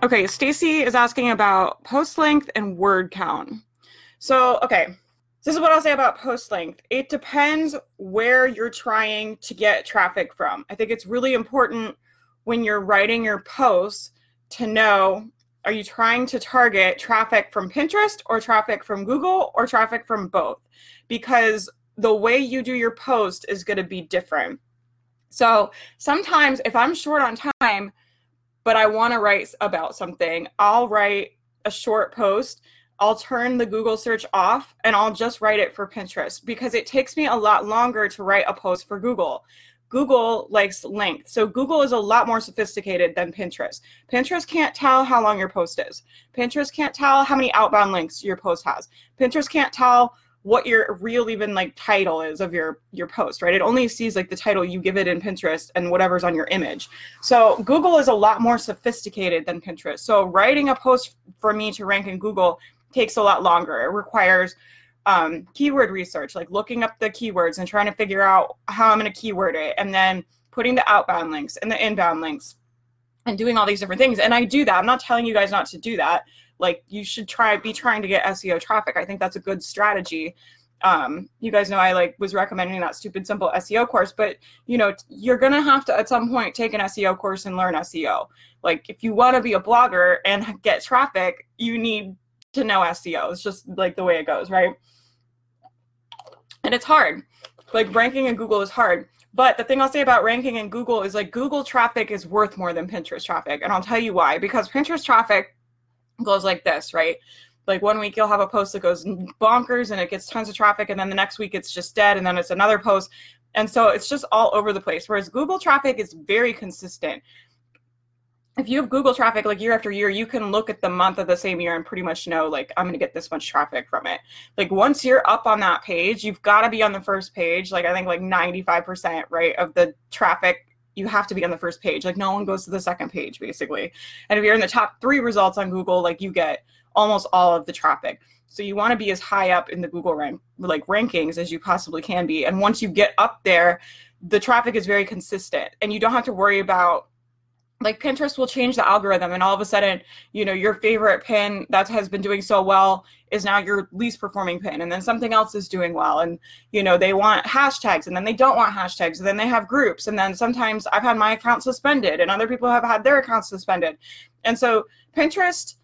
Okay, Stacy is asking about post length and word count. So, okay, this is what I'll say about post length. It depends where you're trying to get traffic from. I think it's really important when you're writing your posts to know are you trying to target traffic from Pinterest or traffic from Google or traffic from both? Because the way you do your post is going to be different. So sometimes if I'm short on time, but I want to write about something, I'll write a short post. I'll turn the Google search off and I'll just write it for Pinterest because it takes me a lot longer to write a post for Google. Google likes length. So Google is a lot more sophisticated than Pinterest. Pinterest can't tell how long your post is. Pinterest can't tell how many outbound links your post has. Pinterest can't tell what your real even like title is of your your post right? It only sees like the title you give it in pinterest and whatever's on your image. So google is a lot more sophisticated than pinterest. So writing a post for me to rank in google takes a lot longer. It requires um, keyword research like looking up the keywords and trying to figure out how i'm going to keyword it and then putting the outbound links and the inbound links and doing all these different things. And i do that. I'm not telling you guys not to do that like you should try be trying to get SEO traffic. I think that's a good strategy. Um, you guys know I like was recommending that stupid simple SEO course, but you know, you're gonna have to at some point take an SEO course and learn SEO. Like if you want to be a blogger and get traffic, you need to know SEO. It's just like the way it goes, right? And it's hard. Like ranking in Google is hard. But the thing I'll say about ranking in Google is like Google traffic is worth more than Pinterest traffic. And I'll tell you why. Because Pinterest traffic goes like this, right? Like one week you'll have a post that goes bonkers and it gets tons of traffic, and then the next week it's just dead, and then it's another post. And so it's just all over the place. Whereas Google traffic is very consistent. If you have Google traffic like year after year, you can look at the month of the same year and pretty much know, like, I'm going to get this much traffic from it. Like, once you're up on that page, you've got to be on the first page. Like, I think like 95%, right, of the traffic you have to be on the first page. Like no one goes to the second page basically. And if you're in the top 3 results on Google, like you get almost all of the traffic. So you want to be as high up in the Google rank like rankings as you possibly can be. And once you get up there, the traffic is very consistent and you don't have to worry about like Pinterest will change the algorithm and all of a sudden, you know, your favorite pin that has been doing so well is now your least performing pin and then something else is doing well and you know, they want hashtags and then they don't want hashtags and then they have groups and then sometimes I've had my account suspended and other people have had their accounts suspended. And so Pinterest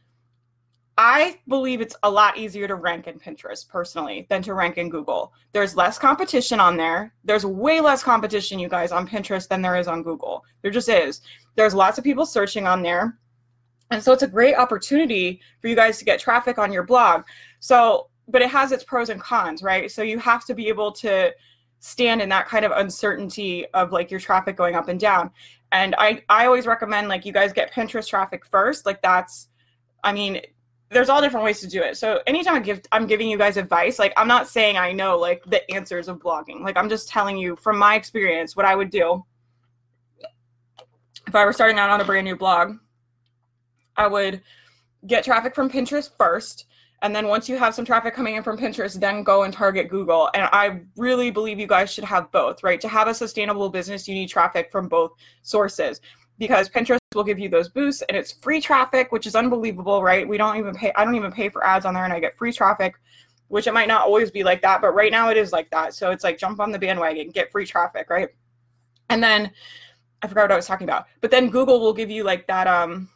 I believe it's a lot easier to rank in Pinterest personally than to rank in Google. There's less competition on there. There's way less competition, you guys, on Pinterest than there is on Google. There just is. There's lots of people searching on there. And so it's a great opportunity for you guys to get traffic on your blog. So, but it has its pros and cons, right? So you have to be able to stand in that kind of uncertainty of like your traffic going up and down. And I I always recommend like you guys get Pinterest traffic first. Like that's I mean, there's all different ways to do it. So anytime I give I'm giving you guys advice, like I'm not saying I know like the answers of blogging. Like I'm just telling you from my experience what I would do if I were starting out on a brand new blog. I would get traffic from Pinterest first. And then once you have some traffic coming in from Pinterest, then go and target Google. And I really believe you guys should have both, right? To have a sustainable business, you need traffic from both sources because Pinterest will give you those boosts and it's free traffic, which is unbelievable, right? We don't even pay, I don't even pay for ads on there and I get free traffic, which it might not always be like that, but right now it is like that. So it's like jump on the bandwagon, get free traffic, right? And then I forgot what I was talking about, but then Google will give you like that, um,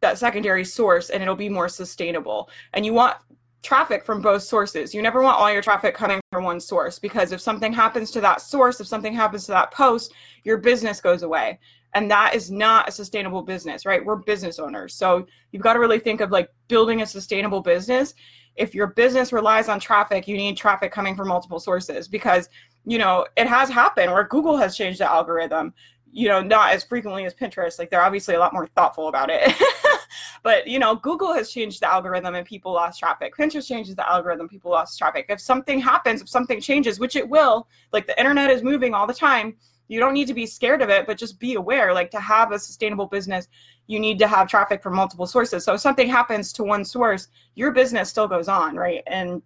that secondary source and it'll be more sustainable. And you want traffic from both sources. You never want all your traffic coming from one source because if something happens to that source, if something happens to that post, your business goes away and that is not a sustainable business right? We're business owners. So you've got to really think of like building a sustainable business. If your business relies on traffic you need traffic coming from multiple sources because you know it has happened where google has changed the algorithm you know not as frequently as pinterest. Like they're obviously a lot more thoughtful about it. But you know, Google has changed the algorithm and people lost traffic. Pinterest changes the algorithm, people lost traffic. If something happens, if something changes, which it will, like the internet is moving all the time, you don't need to be scared of it, but just be aware. Like to have a sustainable business, you need to have traffic from multiple sources. So if something happens to one source, your business still goes on, right? And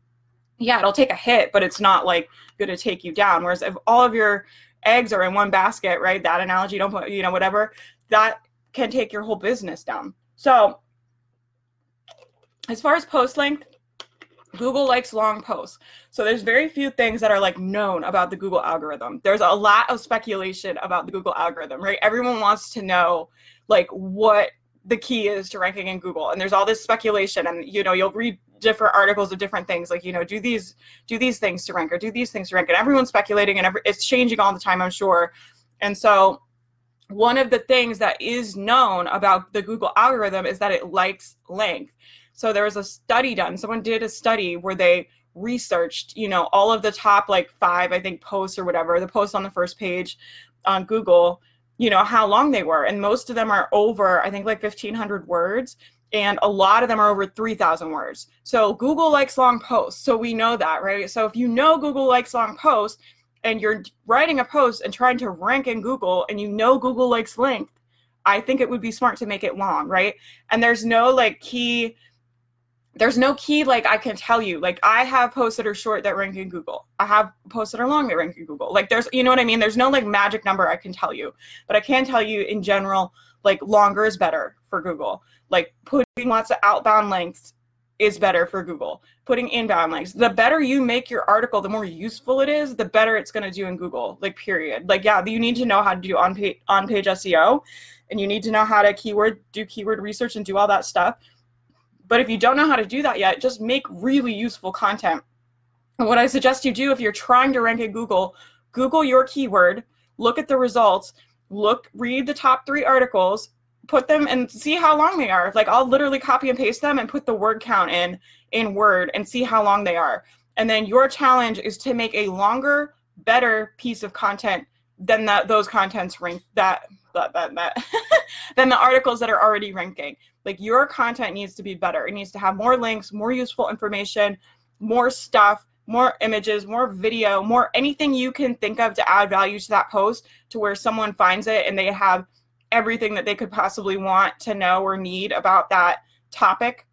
yeah, it'll take a hit, but it's not like going to take you down. Whereas if all of your eggs are in one basket, right? That analogy, don't put, you know, whatever, that can take your whole business down. So as far as post length, Google likes long posts. So there's very few things that are like known about the Google algorithm. There's a lot of speculation about the Google algorithm, right? Everyone wants to know like what the key is to ranking in Google. And there's all this speculation and you know, you'll read different articles of different things like, you know, do these do these things to rank or do these things to rank and everyone's speculating and every, it's changing all the time, I'm sure. And so one of the things that is known about the Google algorithm is that it likes length. So there was a study done. Someone did a study where they researched, you know, all of the top like five, I think, posts or whatever, the posts on the first page on Google, you know, how long they were. And most of them are over, I think, like 1,500 words. And a lot of them are over 3,000 words. So Google likes long posts. So we know that, right? So if you know Google likes long posts and you're writing a post and trying to rank in Google and you know Google likes length, I think it would be smart to make it long, right? And there's no like key there's no key like I can tell you. Like I have posts that are short that rank in Google. I have posts that are long that rank in Google. Like there's you know what I mean? There's no like magic number I can tell you. But I can tell you in general, like longer is better for Google. Like putting lots of outbound links is better for Google. Putting inbound links. The better you make your article, the more useful it is, the better it's going to do in Google. Like period. Like yeah, you need to know how to do on page on page SEO and you need to know how to keyword do keyword research and do all that stuff but if you don't know how to do that yet, just make really useful content. And what I suggest you do if you're trying to rank in Google, Google your keyword, look at the results, look, read the top three articles, put them and see how long they are. Like I'll literally copy and paste them and put the word count in in Word and see how long they are. And then your challenge is to make a longer, better piece of content than that those contents rank that that that, that than the articles that are already ranking. Like your content needs to be better. It needs to have more links, more useful information, more stuff, more images, more video, more anything you can think of to add value to that post to where someone finds it and they have everything that they could possibly want to know or need about that topic.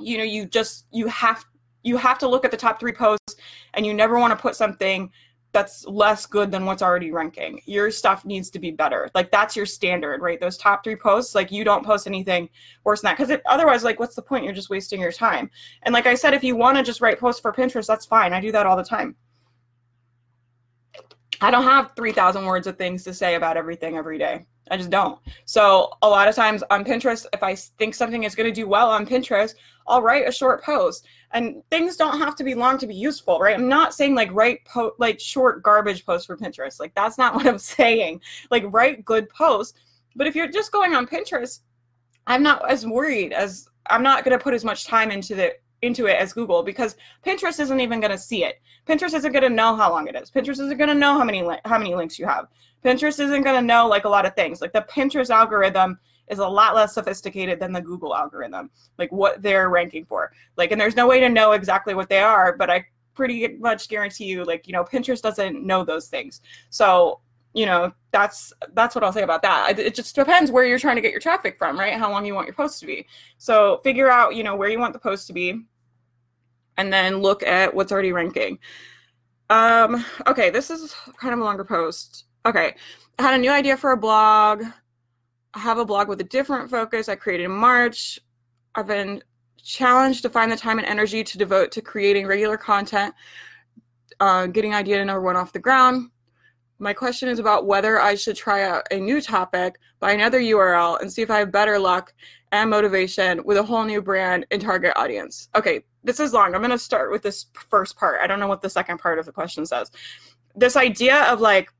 You know, you just you have you have to look at the top 3 posts and you never want to put something that's less good than what's already ranking. Your stuff needs to be better. Like that's your standard, right? Those top three posts, like you don't post anything worse than that because otherwise, like, what's the point? You're just wasting your time. And like I said, if you want to just write posts for Pinterest, that's fine. I do that all the time. I don't have 3,000 words of things to say about everything every day. I just don't. So a lot of times on Pinterest, if I think something is going to do well on Pinterest, I'll write a short post. And things don't have to be long to be useful, right? I'm not saying like write po- like short garbage posts for Pinterest. Like that's not what I'm saying. Like write good posts. But if you're just going on Pinterest, I'm not as worried as I'm not going to put as much time into the into it as Google because Pinterest isn't even going to see it. Pinterest isn't going to know how long it is. Pinterest isn't going to know how many li- how many links you have. Pinterest isn't going to know like a lot of things. Like the Pinterest algorithm is a lot less sophisticated than the Google algorithm, like what they're ranking for. Like, and there's no way to know exactly what they are, but I pretty much guarantee you, like, you know, Pinterest doesn't know those things. So, you know, that's that's what I'll say about that. It just depends where you're trying to get your traffic from, right? How long you want your post to be. So figure out, you know, where you want the post to be, and then look at what's already ranking. Um, okay, this is kind of a longer post. Okay, I had a new idea for a blog. I have a blog with a different focus I created in March. I've been challenged to find the time and energy to devote to creating regular content, uh, getting idea number one off the ground. My question is about whether I should try out a new topic by another URL and see if I have better luck and motivation with a whole new brand and target audience. Okay, this is long. I'm going to start with this first part. I don't know what the second part of the question says. This idea of like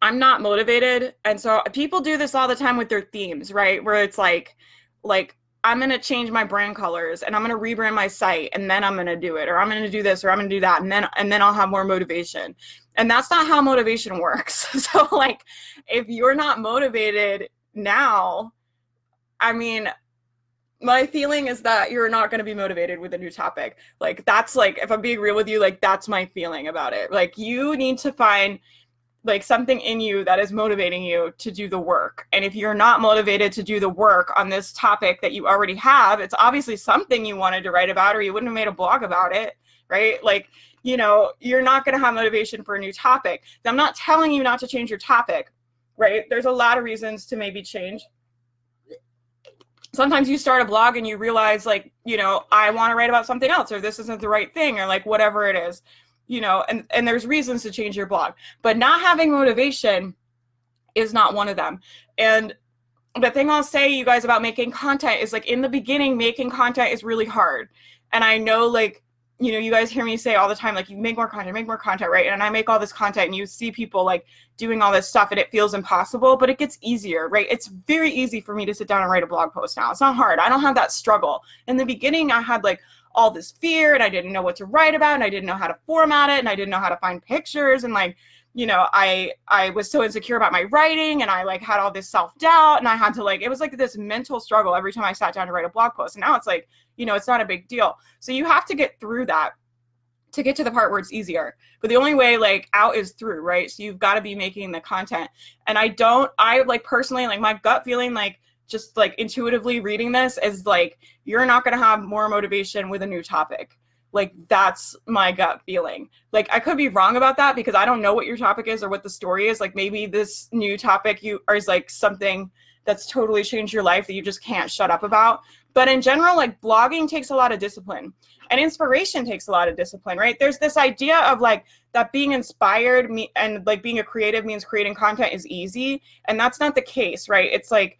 I'm not motivated. And so people do this all the time with their themes, right? Where it's like, like, I'm to change my brand colors and I'm to rebrand my site and then I'm to do it or I'm to do this or I'm to do that and then and then I'll have more motivation. And that's not how motivation works. so like if you're not motivated now, I mean, my feeling is that you're not going to be motivated with a new topic. Like that's like if I'm being real with you, like that's my feeling about it. Like you need to find like something in you that is motivating you to do the work. And if you're not motivated to do the work on this topic that you already have, it's obviously something you wanted to write about or you wouldn't have made a blog about it, right? Like, you know, you're not going to have motivation for a new topic. I'm not telling you not to change your topic, right? There's a lot of reasons to maybe change sometimes you start a blog and you realize like you know i want to write about something else or this isn't the right thing or like whatever it is you know and and there's reasons to change your blog but not having motivation is not one of them and the thing i'll say you guys about making content is like in the beginning making content is really hard and i know like you know, you guys hear me say all the time, like, you make more content, make more content, right? And I make all this content, and you see people like doing all this stuff, and it feels impossible, but it gets easier, right? It's very easy for me to sit down and write a blog post now. It's not hard. I don't have that struggle. In the beginning, I had like all this fear, and I didn't know what to write about, and I didn't know how to format it, and I didn't know how to find pictures, and like, you know i i was so insecure about my writing and i like had all this self-doubt and i had to like it was like this mental struggle every time i sat down to write a blog post. And now it's like you know it's not a big deal. So you have to get through that to get to the part where it's easier. But the only way like out is through right? So you've got to be making the content. And i don't i like personally like my gut feeling like just like intuitively reading this is like you're not going to have more motivation with a new topic like that's my gut feeling. Like I could be wrong about that because I don't know what your topic is or what the story is. Like maybe this new topic you are is like something that's totally changed your life that you just can't shut up about. But in general, like blogging takes a lot of discipline and inspiration takes a lot of discipline, right? There's this idea of like that being inspired me and like being a creative means creating content is easy. And that's not the case, right? It's like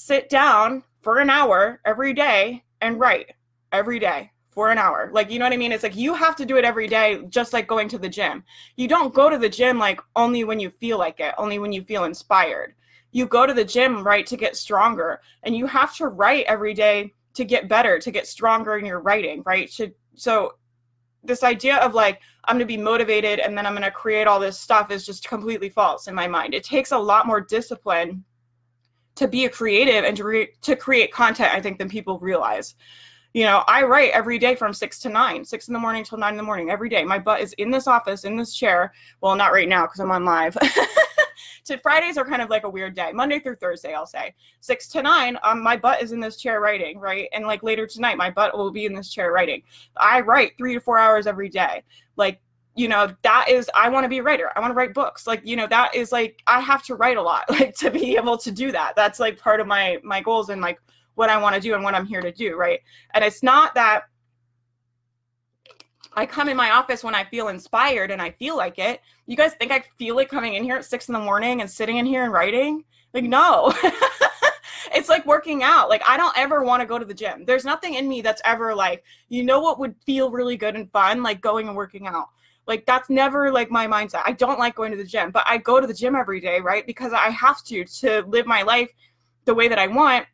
sit down for an hour every day and write every day for an hour. Like, you know what I mean? It's like you have to do it every day, just like going to the gym. You don't go to the gym like only when you feel like it, only when you feel inspired. You go to the gym, right, to get stronger. And you have to write every day to get better, to get stronger in your writing, right? So, this idea of like, I'm going to be motivated and then I'm going to create all this stuff is just completely false in my mind. It takes a lot more discipline to be a creative and to, re- to create content, I think, than people realize. You know i write every day from six to nine six in the morning till nine in the morning every day. My butt is in this office in this chair. Well not right now because i'm on live. To fridays are kind of like a weird day. Monday through thursday i'll say. Six to nine um, my butt is in this chair writing right? And like later tonight my butt will be in this chair writing. I write three to four hours every day. Like you know that is i want to be a writer i want to write books like you know that is like i have to write a lot like to be able to do that that's like part of my my goals and like what I want to do and what I'm here to do, right? And it's not that I come in my office when I feel inspired and I feel like it. You guys think I feel it coming in here at six in the morning and sitting in here and writing? Like, no. it's like working out. Like, I don't ever want to go to the gym. There's nothing in me that's ever like, you know what would feel really good and fun? Like going and working out. Like, that's never like my mindset. I don't like going to the gym, but I go to the gym every day, right? Because I have to to live my life the way that I want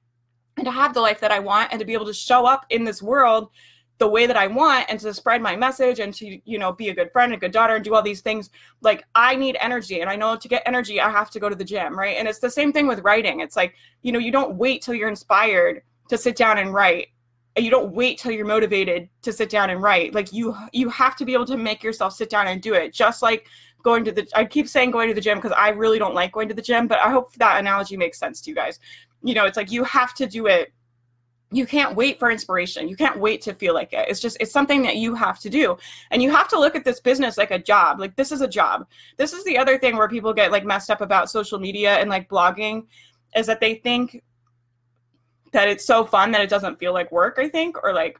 and to have the life that I want and to be able to show up in this world the way that I want and to spread my message and to, you know, be a good friend, a good daughter, and do all these things. Like, I need energy. And I know to get energy, I have to go to the gym, right? And it's the same thing with writing. It's like, you know, you don't wait till you're inspired to sit down and write. You don't wait till you're motivated to sit down and write. Like you you have to be able to make yourself sit down and do it. Just like going to the I keep saying going to the gym because I really don't like going to the gym, but I hope that analogy makes sense to you guys. You know it's like you have to do it. You can't wait for inspiration. You can't wait to feel like it. It's just it's something that you have to do. And you have to look at this business like a job. Like this is a job. This is the other thing where people get like messed up about social media and like blogging is that they think that it's so fun that it doesn't feel like work i think or like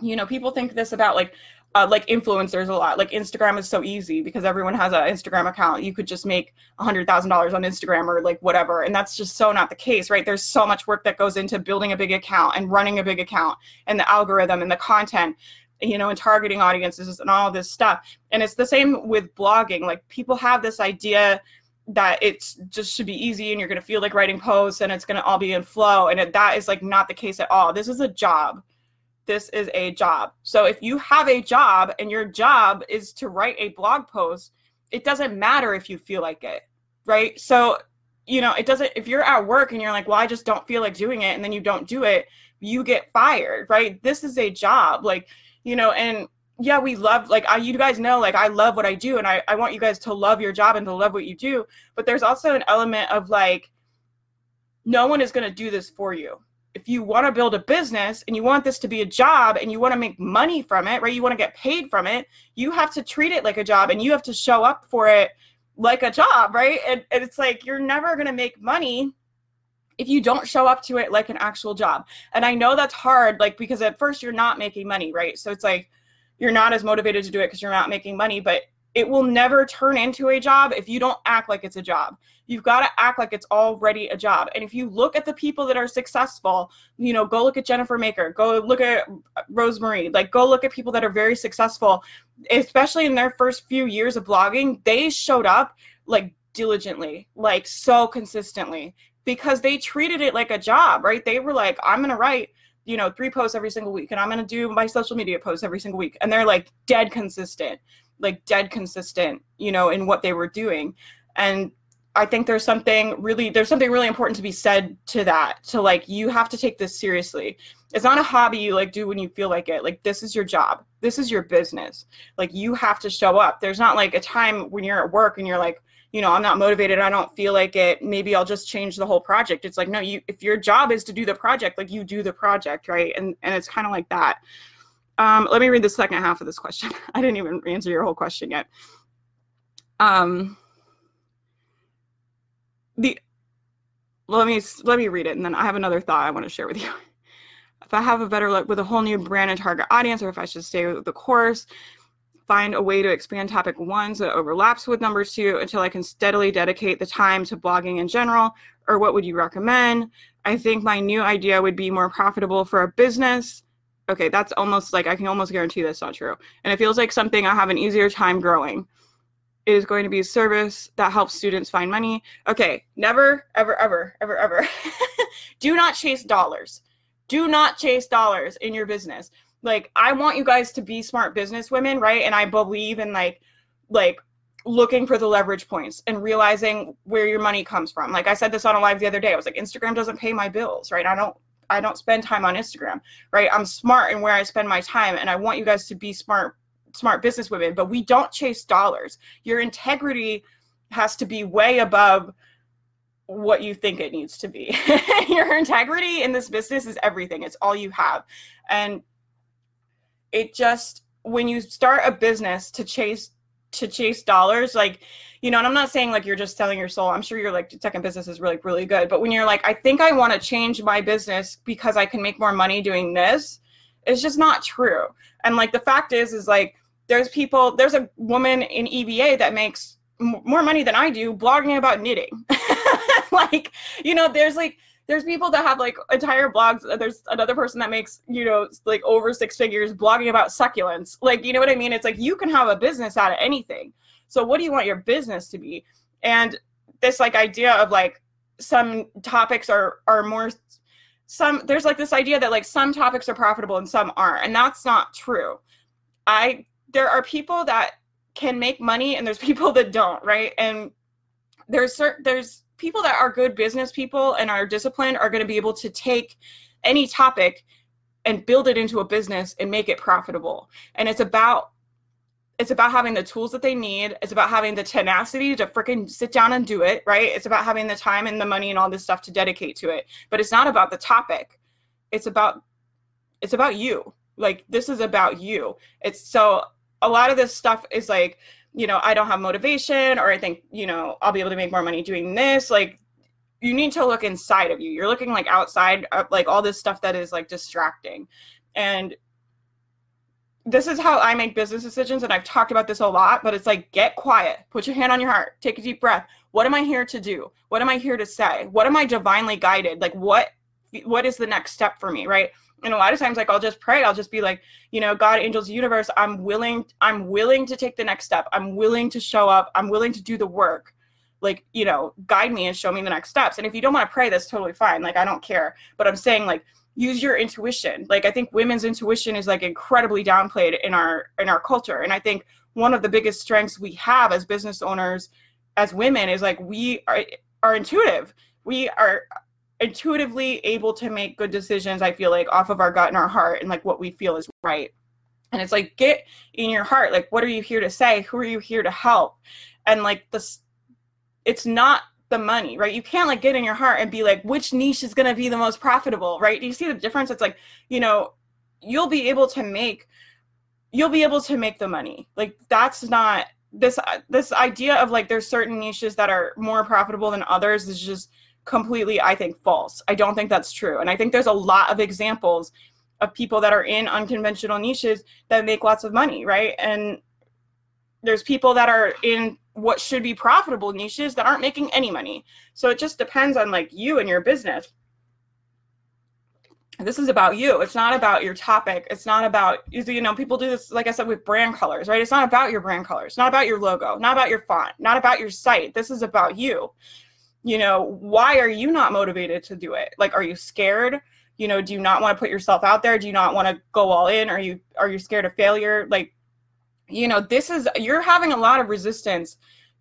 you know people think this about like uh, like influencers a lot. Like Instagram is so easy because everyone has an Instagram account. You could just make a hundred thousand dollars on Instagram or like whatever, and that's just so not the case, right? There's so much work that goes into building a big account and running a big account and the algorithm and the content you know and targeting audiences and all this stuff and it's the same with blogging like people have this idea that it's just should be easy and you're going to feel like writing posts and it's going to all be in flow and it, that is like not the case at all this is a job this is a job. So if you have a job and your job is to write a blog post, it doesn't matter if you feel like it, right? So you know, it doesn't, if you're at work and you're like, well, I just don't feel like doing it, and then you don't do it, you get fired, right? This is a job. Like, you know, and yeah, we love, like, I, you guys know, like, I love what I do, and I, I want you guys to love your job and to love what you do. But there's also an element of like, no one is going to do this for you. If you want to build a business and you want this to be a job and you want to make money from it, right? You want to get paid from it, you have to treat it like a job and you have to show up for it like a job, right? And, and it's like you're never going to make money if you don't show up to it like an actual job. And I know that's hard, like, because at first you're not making money, right? So it's like you're not as motivated to do it because you're not making money, but it will never turn into a job if you don't act like it's a job. You've got to act like it's already a job. And if you look at the people that are successful, you know, go look at Jennifer Maker, go look at Rosemarie, like go look at people that are very successful, especially in their first few years of blogging, they showed up like diligently, like so consistently because they treated it like a job, right? They were like, I'm going to write you know three posts every single week and i'm going to do my social media posts every single week and they're like dead consistent like dead consistent, you know, in what they were doing. And I think there's something really there's something really important to be said to that. To like you have to take this seriously. It's not a hobby you like do when you feel like it. Like this is your job. This is your business. Like you have to show up. There's not like a time when you're at work and you're like, you know, I'm not motivated. I don't feel like it. Maybe I'll just change the whole project. It's like no, you if your job is to do the project, like you do the project, right? And and it's kind of like that. Um, let me read the second half of this question. I didn't even answer your whole question yet. Um, the let me let me read it, and then I have another thought I want to share with you. If I have a better look with a whole new brand and target audience, or if I should stay with the course, find a way to expand topic one so it overlaps with number two until I can steadily dedicate the time to blogging in general, or what would you recommend? I think my new idea would be more profitable for a business okay, that's almost like I can almost guarantee that's not true. And it feels like something I have an easier time growing. It is going to be a service that helps students find money. Okay, never, ever, ever, ever, ever. Do not chase dollars. Do not chase dollars in your business. Like, I want you guys to be smart business women, right? And I believe in like, like looking for the leverage points and realizing where your money comes from. Like I said this on a live the other day. I was like, Instagram doesn't pay my bills, right? I don't I don't spend time on Instagram, right? I'm smart in where I spend my time, and I want you guys to be smart, smart business women. But we don't chase dollars. Your integrity has to be way above what you think it needs to be. Your integrity in this business is everything. It's all you have, and it just when you start a business to chase to chase dollars like you know and i'm not saying like you're just selling your soul. I'm sure your like second business is really really good. But when you're like i think i want to change my business because i can make more money doing this it's just not true. And like the fact is is like there's people there's a woman in eba that makes m- more money than i do blogging about knitting. Like you know there's like there's people that have like entire blogs. There's another person that makes, you know, like over six figures blogging about succulents. Like, you know what I mean? It's like you can have a business out of anything. So what do you want your business to be? And this like idea of like some topics are are more some there's like this idea that like some topics are profitable and some aren't. And that's not true. I there are people that can make money and there's people that don't, right? And there's certain there's people that are good business people and are disciplined are going to be able to take any topic and build it into a business and make it profitable. And it's about it's about having the tools that they need. It's about having the tenacity to freaking sit down and do it, right? It's about having the time and the money and all this stuff to dedicate to it. But it's not about the topic. It's about it's about you. Like this is about you. It's so a lot of this stuff is like you know, I don't have motivation or I think, you know, I'll be able to make more money doing this. Like you need to look inside of you. You're looking like outside of like all this stuff that is like distracting. And this is how I make business decisions. And I've talked about this a lot, but it's like get quiet, put your hand on your heart, take a deep breath. What am I here to do? What am I here to say? What am I divinely guided? Like what what is the next step for me? Right and a lot of times like i'll just pray. I'll just be like you know god angels universe i'm willing i'm willing to take the next step. I'm willing to show up. I'm willing to do the work. Like you know guide me and show me the next steps. And if you don't want to pray that's totally fine. Like i don't care. But i'm saying like use your intuition. Like i think women's intuition is like incredibly downplayed in our in our culture. And i think one of the biggest strengths we have as business owners as women is like we are are intuitive. We are intuitively able to make good decisions, I feel like, off of our gut and our heart and like what we feel is right. And it's like, get in your heart, like, what are you here to say? Who are you here to help? And like, this, it's not the money, right? You can't like get in your heart and be like, which niche is going to be the most profitable, right? Do you see the difference? It's like, you know, you'll be able to make, you'll be able to make the money. Like, that's not this, this idea of like, there's certain niches that are more profitable than others is just, completely, I think, false. I don't think that's true. And I think there's a lot of examples of people that are in unconventional niches that make lots of money, right? And there's people that are in what should be profitable niches that aren't making any money. So it just depends on like you and your business. This is about you. It's not about your topic. It's not about you know people do this like I said with brand colors, right? It's not about your brand colors, not about your logo, not about your font, not about your site. This is about you you know why are you not motivated to do it? Like are you scared? You know do you not want to put yourself out there? Do you not want to go all in? Are you are you scared of failure? Like you know this is you're having a lot of resistance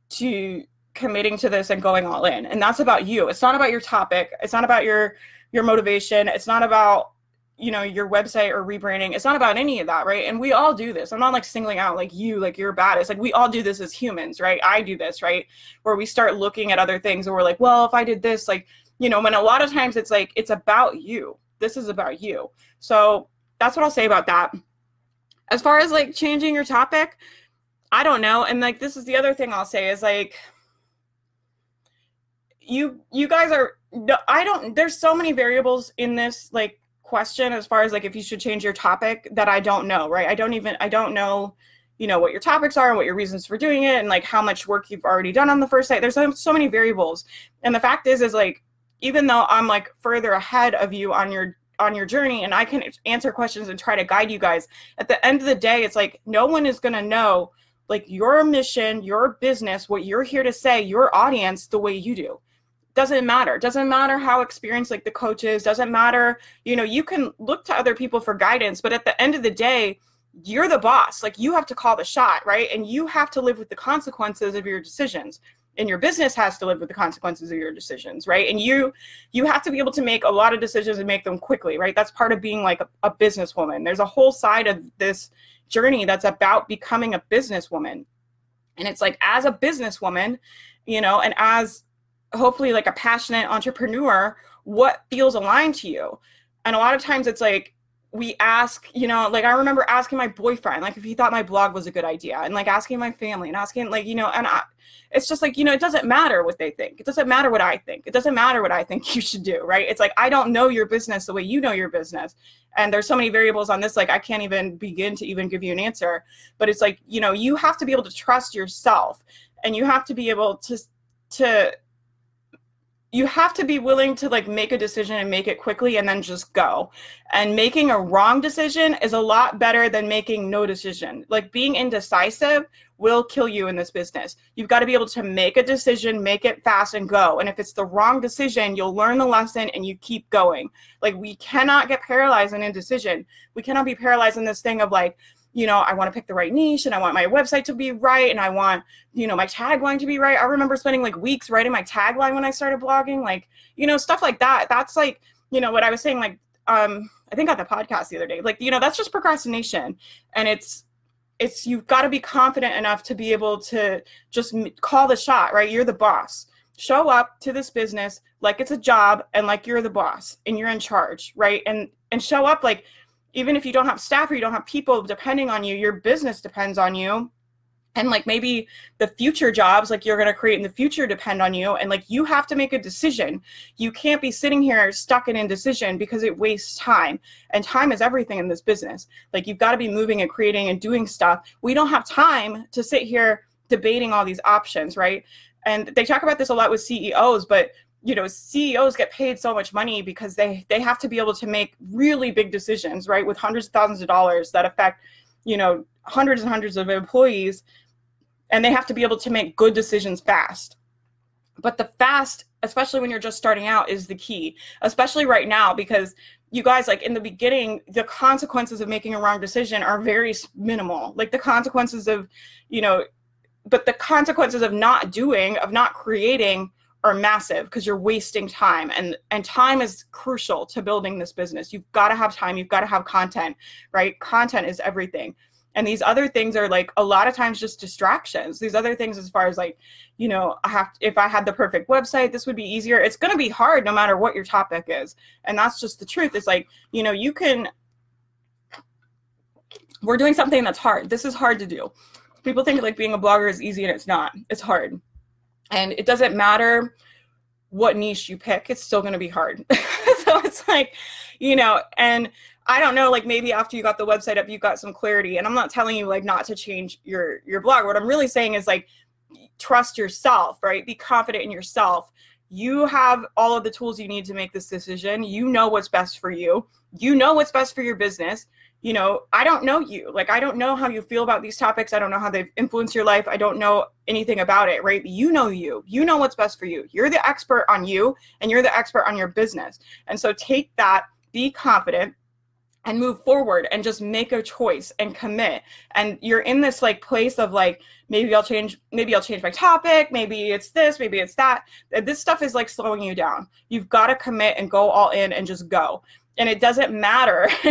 to committing to this and going all in and that's about you. It's not about your topic. It's not about your your motivation. It's not about you know your website or rebranding it's not about any of that right? And we all do this. I'm not like singling out like you like you're bad it's like we all do this as humans right? I do this right? Where we start looking at other things and we're like well if i did this like you know when a lot of times it's like it's about you. This is about you. So that's what i'll say about that. As far as like changing your topic i don't know. And like this is the other thing i'll say is like you you guys are i don't there's so many variables in this like question as far as like if you should change your topic that I don't know, right? I don't even I don't know, you know, what your topics are and what your reasons for doing it and like how much work you've already done on the first site. There's so, so many variables. And the fact is is like even though I'm like further ahead of you on your on your journey and I can answer questions and try to guide you guys, at the end of the day it's like no one is going to know like your mission, your business, what you're here to say, your audience the way you do doesn't matter. Doesn't matter how experienced like the coach is. Doesn't matter you know you can look to other people for guidance but at the end of the day you're the boss. Like you have to call the shot right? And you have to live with the consequences of your decisions. And your business has to live with the consequences of your decisions right? And you you have to be able to make a lot of decisions and make them quickly right? That's part of being like a, a businesswoman. There's a whole side of this journey that's about becoming a businesswoman. And it's like as a businesswoman you know and as hopefully like a passionate entrepreneur what feels aligned to you and a lot of times it's like we ask, you know, like I remember asking my boyfriend, like if he thought my blog was a good idea, and like asking my family and asking, like, you know, and I, it's just like, you know, it doesn't matter what they think. It doesn't matter what I think. It doesn't matter what I think you should do, right? It's like I don't know your business the way you know your business. And there's so many variables on this, like I can't even begin to even give you an answer. But it's like, you know, you have to be able to trust yourself and you have to be able to to you have to be willing to like make a decision and make it quickly and then just go. And making a wrong decision is a lot better than making no decision. Like being indecisive will kill you in this business. You've got to be able to make a decision make it fast and go. And if it's the wrong decision you'll learn the lesson and you keep going. Like we cannot get paralyzed in indecision. We cannot be paralyzed in this thing of like you know, I want to pick the right niche and I want my website to be right and I want, you know, my tagline to be right. I remember spending like weeks writing my tagline when I started blogging, like, you know, stuff like that. That's like, you know, what I was saying, like, um, I think on the podcast the other day, like, you know, that's just procrastination. And it's, it's, you've got to be confident enough to be able to just call the shot, right? You're the boss. Show up to this business like it's a job and like you're the boss and you're in charge, right? And, and show up like, even if you don't have staff or you don't have people depending on you, your business depends on you. And like maybe the future jobs like you're going to create in the future depend on you. And like you have to make a decision. You can't be sitting here stuck in indecision because it wastes time. And time is everything in this business. Like you've got to be moving and creating and doing stuff. We don't have time to sit here debating all these options, right? And they talk about this a lot with CEOs, but you know ceos get paid so much money because they they have to be able to make really big decisions right with hundreds of thousands of dollars that affect you know hundreds and hundreds of employees and they have to be able to make good decisions fast. But the fast especially when you're just starting out is the key especially right now because you guys like in the beginning the consequences of making a wrong decision are very minimal. Like the consequences of you know but the consequences of not doing of not creating are massive because you're wasting time and and time is crucial to building this business. You've got to have time you've got to have content right? Content is everything. And these other things are like a lot of times just distractions. These other things as far as like you know i have to, if i had the perfect website this would be easier. It's going to be hard no matter what your topic is. And that's just the truth. It's like you know you can we're doing something that's hard. This is hard to do. People think like being a blogger is easy and it's not. It's hard and it doesn't matter what niche you pick it's still going to be hard. So it's like you know and i don't know like maybe after you got the website up you got some clarity. And i'm not telling you like not to change your your blog. What i'm really saying is like trust yourself right? Be confident in yourself. You have all of the tools you need to make this decision. You know what's best for you. You know what's best for your business you know, I don't know you. Like, I don't know how you feel about these topics. I don't know how they've influenced your life. I don't know anything about it, right? You know you. You know what's best for you. You're the expert on you and you're the expert on your business. And so take that, be confident, and move forward and just make a choice and commit. And you're in this like place of like maybe i'll change maybe i'll change my topic maybe it's this maybe it's that. This stuff is like slowing you down. You've got to commit and go all in and just go. And it doesn't matter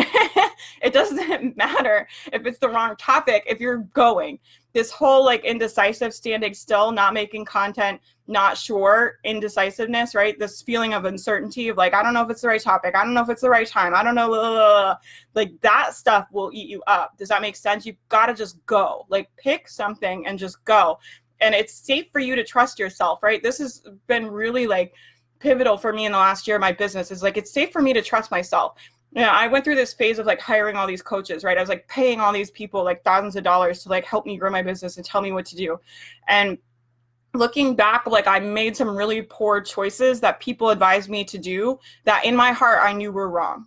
it doesn't matter if it's the wrong topic if you're going this whole like indecisive standing still not making content not sure indecisiveness right? This feeling of uncertainty of like i don't know if it's the right topic. I don't know if it's the right time. I don't know blah, blah, blah. like that stuff will eat you up. Does that make sense? You've got to just go. Like pick something and just go. And it's safe for you to trust yourself right? This has been really like pivotal for me in the last year my business is like it's safe for me to trust myself yeah i went through this phase of like hiring all these coaches right? I was like paying all these people like thousands of dollars to like help me grow my business and tell me what to do. And looking back like i made some really poor choices that people advised me to do that in my heart i knew were wrong.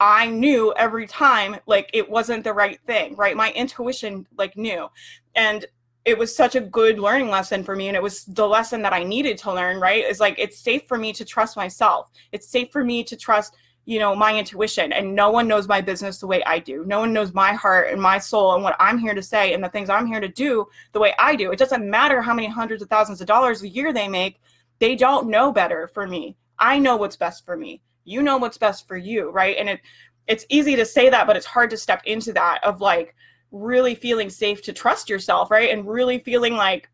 I knew every time like it wasn't the right thing right? My intuition like knew. And it was such a good learning lesson for me and it was the lesson that i needed to learn right? Is like it's safe for me to trust myself. It's safe for me to trust you know my intuition and no one knows my business the way i do. No one knows my heart and my soul and what i'm here to say and the things i'm here to do the way i do. It doesn't matter how many hundreds of thousands of dollars a year they make. They don't know better for me. I know what's best for me. You know what's best for you right? And it it's easy to say that but it's hard to step into that of like really feeling safe to trust yourself, right? And really feeling like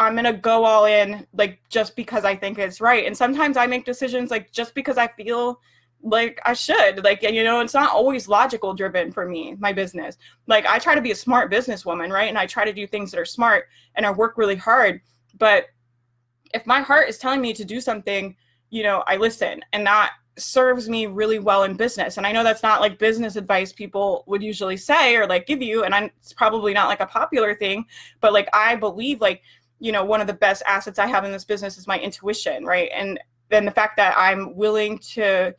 I'm going to go all in like just because I think it's right. And sometimes I make decisions like just because I feel like I should. Like, and you know, it's not always logical driven for me, my business. Like, I try to be a smart businesswoman, right? And I try to do things that are smart and I work really hard. But if my heart is telling me to do something, you know, I listen and that serves me really well in business. And I know that's not like business advice people would usually say or like give you, and I'm, it's probably not like a popular thing, but like I believe like, you know, one of the best assets I have in this business is my intuition, right? And then the fact that I'm willing to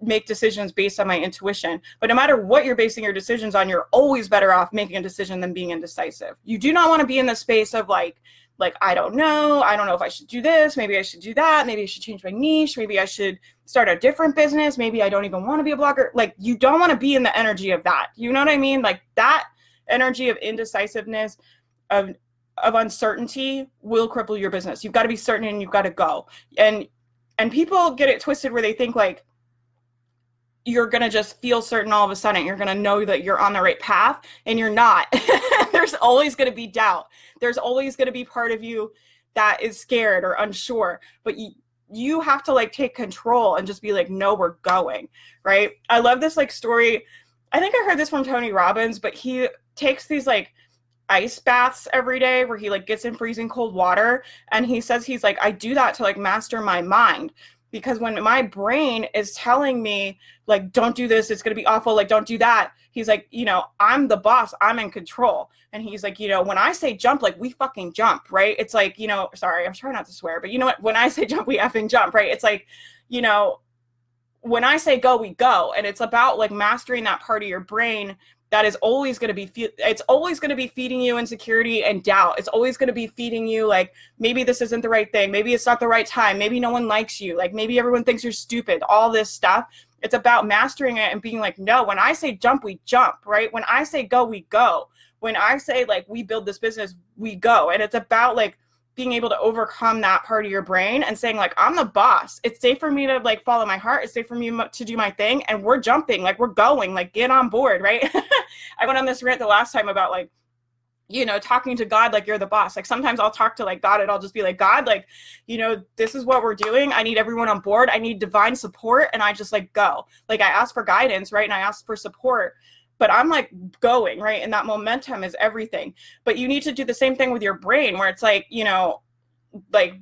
make decisions based on my intuition. But no matter what you're basing your decisions on, you're always better off making a decision than being indecisive. You do not want to be in the space of like, like i don't know i don't know if i should do this maybe i should do that maybe i should change my niche maybe i should start a different business maybe i don't even want to be a blogger like you don't want to be in the energy of that you know what i mean like that energy of indecisiveness of of uncertainty will cripple your business you've got to be certain and you've got to go and and people get it twisted where they think like you're going to just feel certain all of a sudden. You're going to know that you're on the right path and you're not. There's always going to be doubt. There's always going to be part of you that is scared or unsure, but you you have to like take control and just be like no, we're going, right? I love this like story. I think I heard this from Tony Robbins, but he takes these like ice baths every day where he like gets in freezing cold water. And he says he's like I do that to like master my mind. Because when my brain is telling me like don't do this. It's going to be awful. Like don't do that. He's like you know i'm the boss. I'm in control. And he's like you know when i say jump like we fucking jump right? It's like you know sorry i'm trying not to swear but you know what? When i say jump we effing jump right? It's like you know when i say go we go. And it's about like mastering that part of your brain that is always going to be fe- it's always going to be feeding you insecurity and doubt. It's always going to be feeding you like maybe this isn't the right thing maybe it's not the right time maybe no one likes you like maybe everyone thinks you're stupid all this stuff. It's about mastering it and being like no when i say jump we jump right? When i say go we go. When i say like we build this business we go. And it's about like being able to overcome that part of your brain and saying like i'm the boss. It's safe for me to like follow my heart. It's safe for me to do my thing and we're jumping like we're going like get on board right? I went on this rant the last time about like you know talking to god like you're the boss. Like sometimes i'll talk to like god and i'll just be like god like you know this is what we're doing. I need everyone on board. I need divine support and i just like go. Like i ask for guidance right and i ask for support but i'm like going right? And that momentum is everything. But you need to do the same thing with your brain where it's like you know like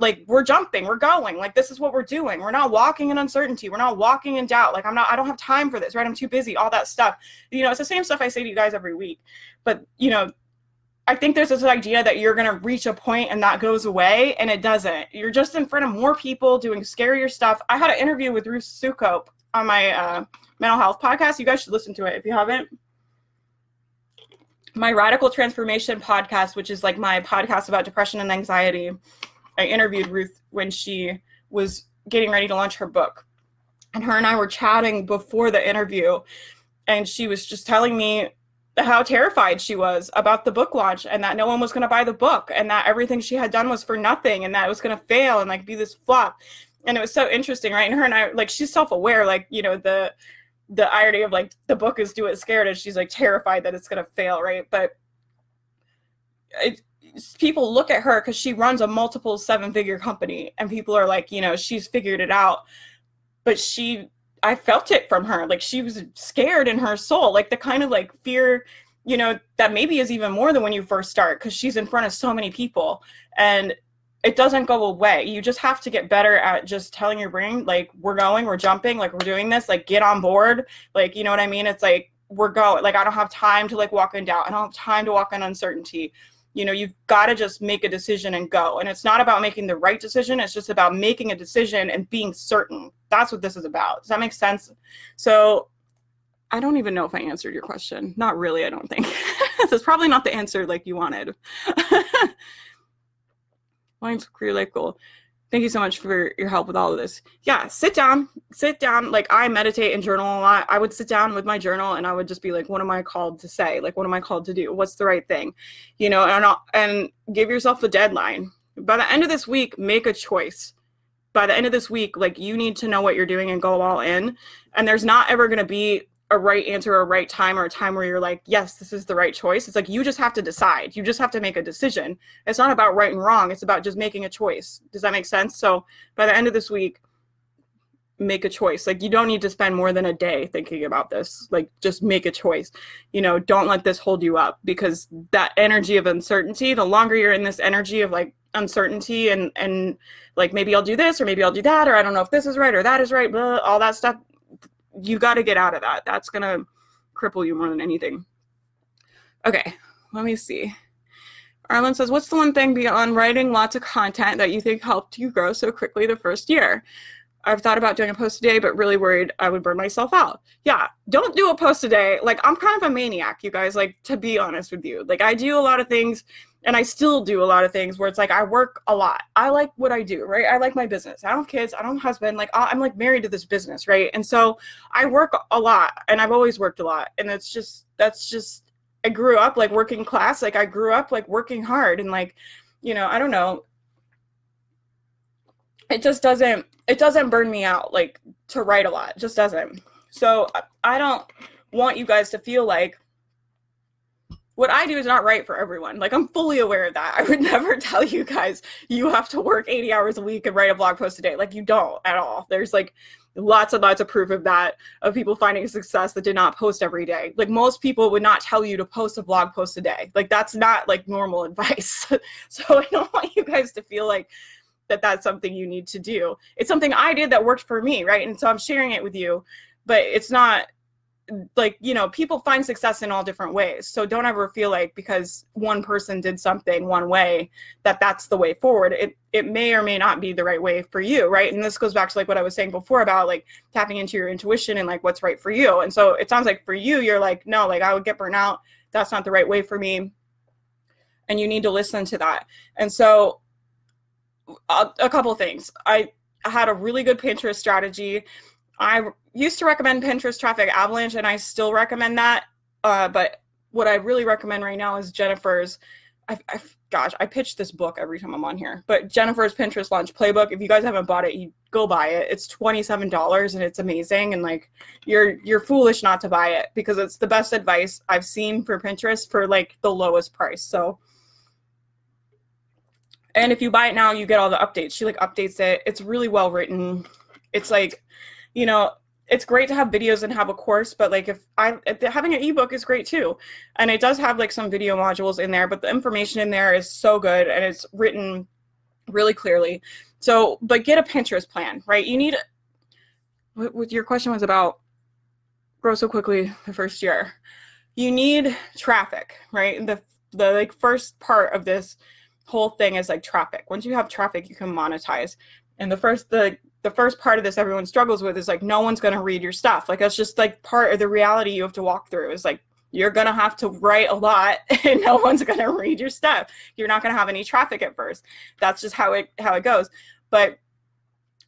like we're jumping we're going like this is what we're doing. We're not walking in uncertainty. We're not walking in doubt. Like i'm not i don't have time for this right? I'm too busy all that stuff. You know it's the same stuff i say to you guys every week. But you know i think there's this idea that you're going to reach a point and that goes away and it doesn't. You're just in front of more people doing scarier stuff. I had an interview with ruth soukup on my uh, mental health podcast. You guys should listen to it if you haven't. My radical transformation podcast which is like my podcast about depression and anxiety. I interviewed ruth when she was getting ready to launch her book. And her and i were chatting before the interview and she was just telling me how terrified she was about the book launch and that no one was going to buy the book and that everything she had done was for nothing and that it was going to fail and like be this flop. And it was so interesting right? And her and i like she's self-aware like you know the the irony of like the book is do it scared and she's like terrified that it's to fail right? But it, people look at her because she runs a multiple seven figure company and people are like you know she's figured it out. But she i felt it from her. Like she was scared in her soul. Like the kind of like fear you know that maybe is even more than when you first start because she's in front of so many people. And it doesn't go away. You just have to get better at just telling your brain, like, we're going, we're jumping, like, we're doing this, like, get on board. Like, you know what I mean? It's like, we're going. Like, I don't have time to, like, walk in doubt. I don't have time to walk in uncertainty. You know, you've got to just make a decision and go. And it's not about making the right decision, it's just about making a decision and being certain. That's what this is about. Does that make sense? So, I don't even know if I answered your question. Not really, I don't think. this is probably not the answer like you wanted. Mine's really cool. Thank you so much for your help with all of this. Yeah, sit down, sit down. Like I meditate and journal a lot. I would sit down with my journal and I would just be like, what am I called to say? Like, what am I called to do? What's the right thing? You know, and I'll, and give yourself a deadline. By the end of this week, make a choice. By the end of this week, like you need to know what you're doing and go all in. And there's not ever going to be a right answer or a right time or a time where you're like, yes, this is the right choice. It's like you just have to decide. You just have to make a decision. It's not about right and wrong. It's about just making a choice. Does that make sense? So by the end of this week, make a choice. Like you don't need to spend more than a day thinking about this. Like just make a choice. You know, don't let this hold you up because that energy of uncertainty, the longer you're in this energy of like uncertainty and and like maybe I'll do this or maybe I'll do that or I don't know if this is right or that is right, blah, all that stuff you got to get out of that. That's going to cripple you more than anything. Okay, let me see. Arlen says, What's the one thing beyond writing lots of content that you think helped you grow so quickly the first year? I've thought about doing a post a day, but really worried I would burn myself out. Yeah, don't do a post a day. Like, I'm kind of a maniac, you guys, like, to be honest with you. Like, I do a lot of things and I still do a lot of things where it's like I work a lot. I like what I do, right? I like my business. I don't have kids. I don't have husband. Like I'm like married to this business, right? And so I work a lot, and I've always worked a lot, and it's just that's just I grew up like working class. Like I grew up like working hard, and like you know I don't know. It just doesn't it doesn't burn me out like to write a lot. It just doesn't. So I don't want you guys to feel like what I do is not right for everyone. Like I'm fully aware of that. I would never tell you guys you have to work 80 hours a week and write a blog post a day. Like you don't at all. There's like lots and lots of proof of that of people finding success that did not post every day. Like most people would not tell you to post a blog post a day. Like that's not like normal advice. so I don't want you guys to feel like that that's something you need to do. It's something I did that worked for me, right? And so I'm sharing it with you, but it's not like you know people find success in all different ways. So don't ever feel like because one person did something one way that that's the way forward. It it may or may not be the right way for you right? And this goes back to like what i was saying before about like tapping into your intuition and like what's right for you. And so it sounds like for you you're like no like i would get burnt out. That's not the right way for me. And you need to listen to that. And so a, a couple things. I had a really good pinterest strategy I used to recommend Pinterest Traffic Avalanche, and I still recommend that. Uh, but what I really recommend right now is Jennifer's I, I, gosh, I pitch this book every time I'm on here. But Jennifer's Pinterest Launch Playbook. If you guys haven't bought it, you go buy it. It's twenty seven dollars and it's amazing. And like, you're you're foolish not to buy it because it's the best advice I've seen for Pinterest for like the lowest price. So, and if you buy it now, you get all the updates. She like updates it. It's really well written. It's like, you know, it's great to have videos and have a course, but like if I having an ebook is great too, and it does have like some video modules in there, but the information in there is so good and it's written really clearly. So, but get a Pinterest plan, right? You need. What, what your question was about grow so quickly the first year. You need traffic, right? The the like first part of this whole thing is like traffic. Once you have traffic, you can monetize. And the first the the first part of this everyone struggles with is like no one's going to read your stuff like that's just like part of the reality you have to walk through is like you're going to have to write a lot and no one's going to read your stuff you're not going to have any traffic at first that's just how it how it goes but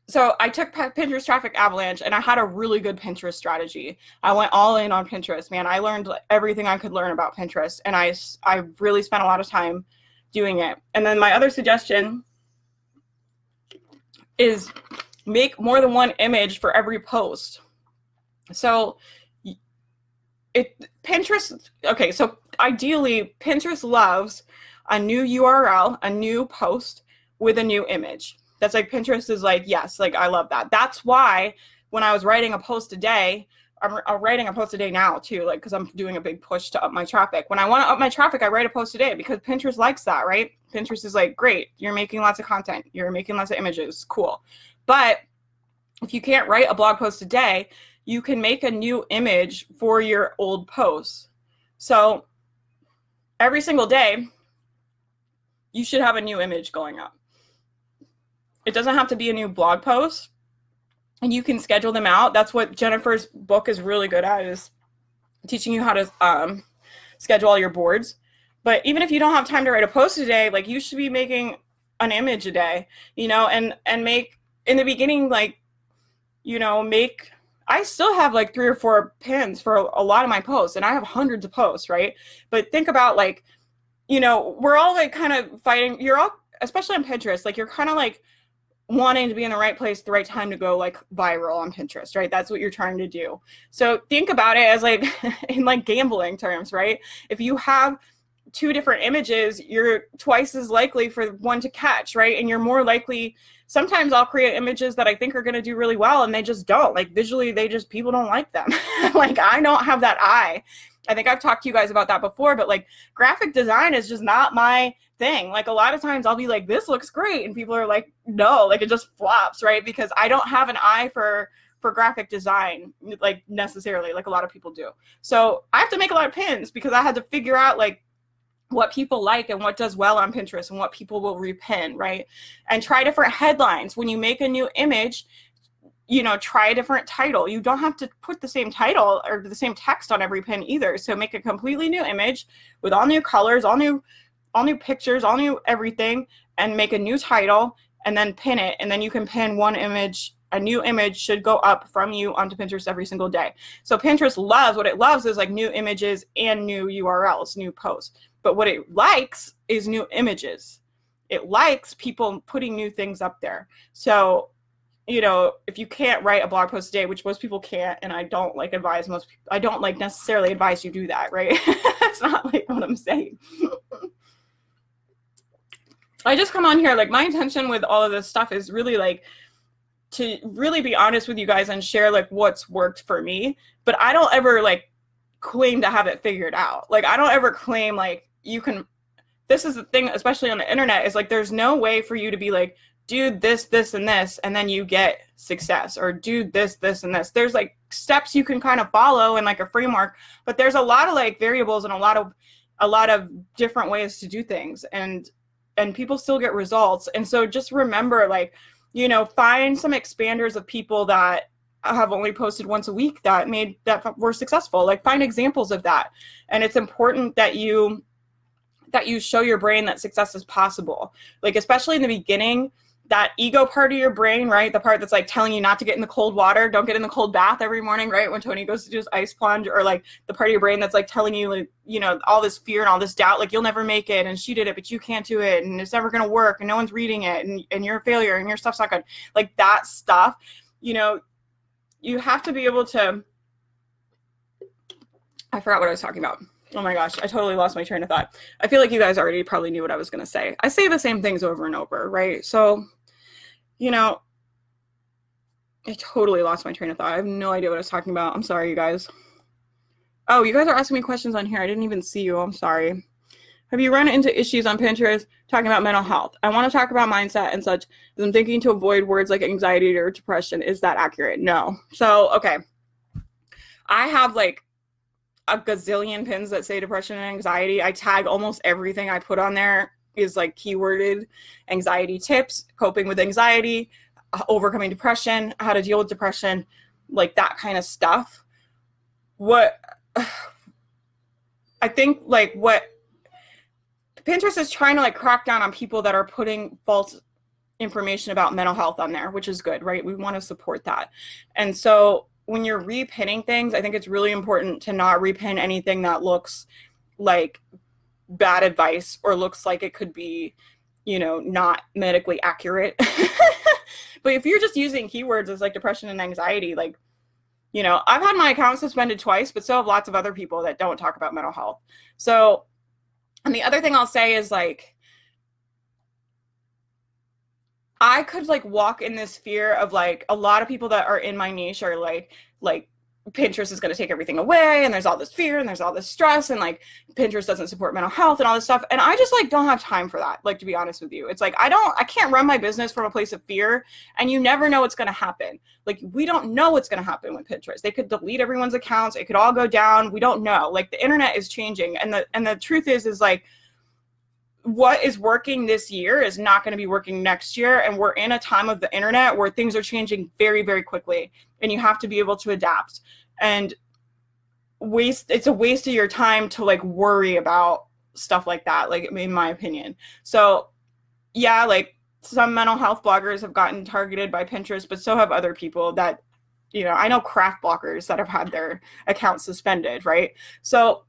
so I took Pinterest traffic avalanche and I had a really good Pinterest strategy. I went all in on Pinterest, man. I learned everything I could learn about Pinterest and I I really spent a lot of time doing it. And then my other suggestion is make more than one image for every post. So it Pinterest okay, so ideally Pinterest loves a new URL, a new post with a new image. That's like Pinterest is like, yes, like I love that. That's why when I was writing a post a day, I'm, I'm writing a post a day now too, like because I'm doing a big push to up my traffic. When I want to up my traffic, I write a post a day because Pinterest likes that, right? Pinterest is like, great, you're making lots of content, you're making lots of images, cool. But if you can't write a blog post a day, you can make a new image for your old posts. So every single day, you should have a new image going up. It doesn't have to be a new blog post, and you can schedule them out. That's what Jennifer's book is really good at is teaching you how to um, schedule all your boards. But even if you don't have time to write a post a day, like you should be making an image a day, you know, and and make in the beginning like you know, make I still have like three or four pins for a lot of my posts, and I have hundreds of posts, right? But think about like, you know, we're all like kind of fighting. You're all, especially on Pinterest, like you're kind of like wanting to be in the right place, the right time to go like viral on Pinterest, right? That's what you're trying to do. So think about it as like in like gambling terms, right? If you have two different images, you're twice as likely for one to catch, right? And you're more likely sometimes I'll create images that I think are going to do really well and they just don't. Like visually, they just, people don't like them. like I don't have that eye. I think I've talked to you guys about that before, but like graphic design is just not my thing. Like a lot of times I'll be like, this looks great. And people are like, no, like it just flops, right? Because I don't have an eye for for graphic design like necessarily like a lot of people do so i have to make a lot of pins because i had to figure out like what people like and what does well on Pinterest and what people will repin, right? And try different headlines. When you make a new image, you know, try a different title. You don't have to put the same title or the same text on every pin either. So make a completely new image with all new colors, all new all new pictures, all new everything and make a new title and then pin it and then you can pin one image a new image should go up from you onto Pinterest every single day. So Pinterest loves what it loves is like new images and new URLs, new posts. But what it likes is new images. It likes people putting new things up there. So, you know, if you can't write a blog post a day, which most people can't, and I don't like advise most people, I don't like necessarily advise you do that, right? That's not like what I'm saying. I just come on here, like my intention with all of this stuff is really like to really be honest with you guys and share like what's worked for me. But I don't ever like claim to have it figured out. Like I don't ever claim like you can this is the thing especially on the internet is like there's no way for you to be like do this this and this and then you get success or do this this and this. There's like steps you can kind of follow in like a framework but there's a lot of like variables and a lot of a lot of different ways to do things and and people still get results. And so just remember like you know find some expanders of people that have only posted once a week that made that were successful. Like find examples of that. And it's important that you that you show your brain that success is possible. Like especially in the beginning, that ego part of your brain, right? The part that's like telling you not to get in the cold water, don't get in the cold bath every morning, right? When Tony goes to do his ice plunge, or like the part of your brain that's like telling you, like, you know, all this fear and all this doubt, like you'll never make it, and she did it, but you can't do it, and it's never gonna work, and no one's reading it, and, and you're a failure, and your stuff's not good. Like that stuff, you know, you have to be able to. I forgot what I was talking about. Oh my gosh, I totally lost my train of thought. I feel like you guys already probably knew what I was going to say. I say the same things over and over, right? So you know, I totally lost my train of thought. I have no idea what I was talking about. I'm sorry, you guys. Oh, you guys are asking me questions on here. I didn't even see you. I'm sorry. Have you run into issues on Pinterest talking about mental health? I want to talk about mindset and such. I'm thinking to avoid words like anxiety or depression. Is that accurate? No. So, okay. I have like a gazillion pins that say depression and anxiety. I tag almost everything I put on there is like keyworded anxiety tips, coping with anxiety, uh, overcoming depression, how to deal with depression, like that kind of stuff. What I think like what Pinterest is trying to like crack down on people that are putting false information about mental health on there, which is good, right? We want to support that. And so when you're repinning things, I think it's really important to not repin anything that looks like bad advice or looks like it could be, you know, not medically accurate. but if you're just using keywords as like depression and anxiety, like, you know, I've had my account suspended twice, but so have lots of other people that don't talk about mental health. So, and the other thing I'll say is like, I could like walk in this fear of like a lot of people that are in my niche are like, like Pinterest is going to take everything away and there's all this fear and there's all this stress and like Pinterest doesn't support mental health and all this stuff and I just like don't have time for that like to be honest with you. It's like I don't I can't run my business from a place of fear and you never know what's going to happen. Like we don't know what's going to happen with Pinterest. They could delete everyone's accounts it could all go down we don't know. Like the internet is changing and the and the truth is is like what is working this year is not going to be working next year and we're in a time of the internet where things are changing very very quickly and you have to be able to adapt. And waste it's a waste of your time to like worry about stuff like that like in my opinion. So yeah like some mental health bloggers have gotten targeted by pinterest but so have other people that you know i know craft bloggers that have had their accounts suspended right? So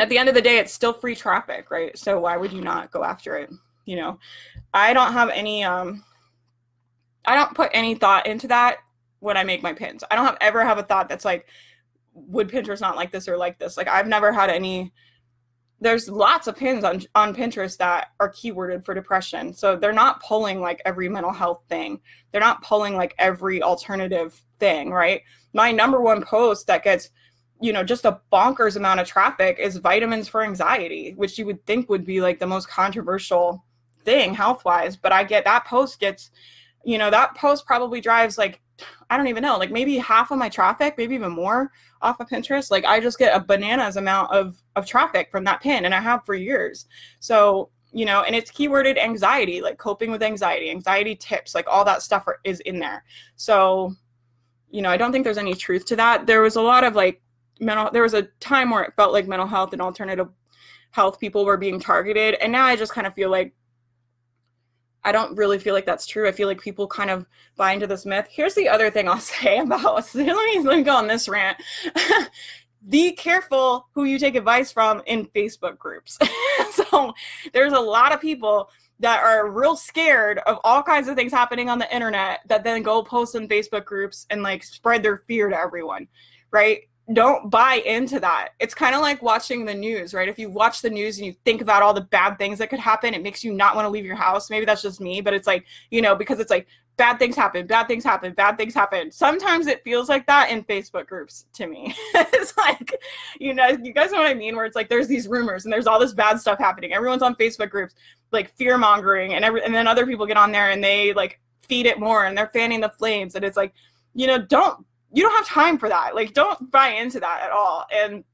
at the end of the day it's still free traffic right? So why would you not go after it? You know i don't have any um i don't put any thought into that when i make my pins. I don't have ever have a thought that's like would pinterest not like this or like this? Like i've never had any there's lots of pins on on pinterest that are keyworded for depression. So they're not pulling like every mental health thing. They're not pulling like every alternative thing right? My number one post that gets you know just a bonkers amount of traffic is vitamins for anxiety which you would think would be like the most controversial thing health wise but i get that post gets you know that post probably drives like i don't even know like maybe half of my traffic maybe even more off of pinterest. Like i just get a bananas amount of of traffic from that pin and i have for years. So you know and it's keyworded anxiety like coping with anxiety anxiety tips like all that stuff are, is in there. So you know i don't think there's any truth to that. There was a lot of like mental there was a time where it felt like mental health and alternative health people were being targeted. And now i just kind of feel like i don't really feel like that's true. I feel like people kind of buy into this myth. Here's the other thing i'll say about let me, let me go on this rant. Be careful who you take advice from in facebook groups. So there's a lot of people that are real scared of all kinds of things happening on the internet that then go post in facebook groups and like spread their fear to everyone right don't buy into that. It's kind of like watching the news, right? If you watch the news and you think about all the bad things that could happen, it makes you not want to leave your house. Maybe that's just me, but it's like, you know, because it's like bad things happen, bad things happen, bad things happen. Sometimes it feels like that in Facebook groups to me. it's like, you know, you guys know what I mean? Where it's like there's these rumors and there's all this bad stuff happening. Everyone's on Facebook groups, like fear mongering, and every and then other people get on there and they like feed it more and they're fanning the flames. And it's like, you know, don't you don't have time for that. Like, don't buy into that at all. And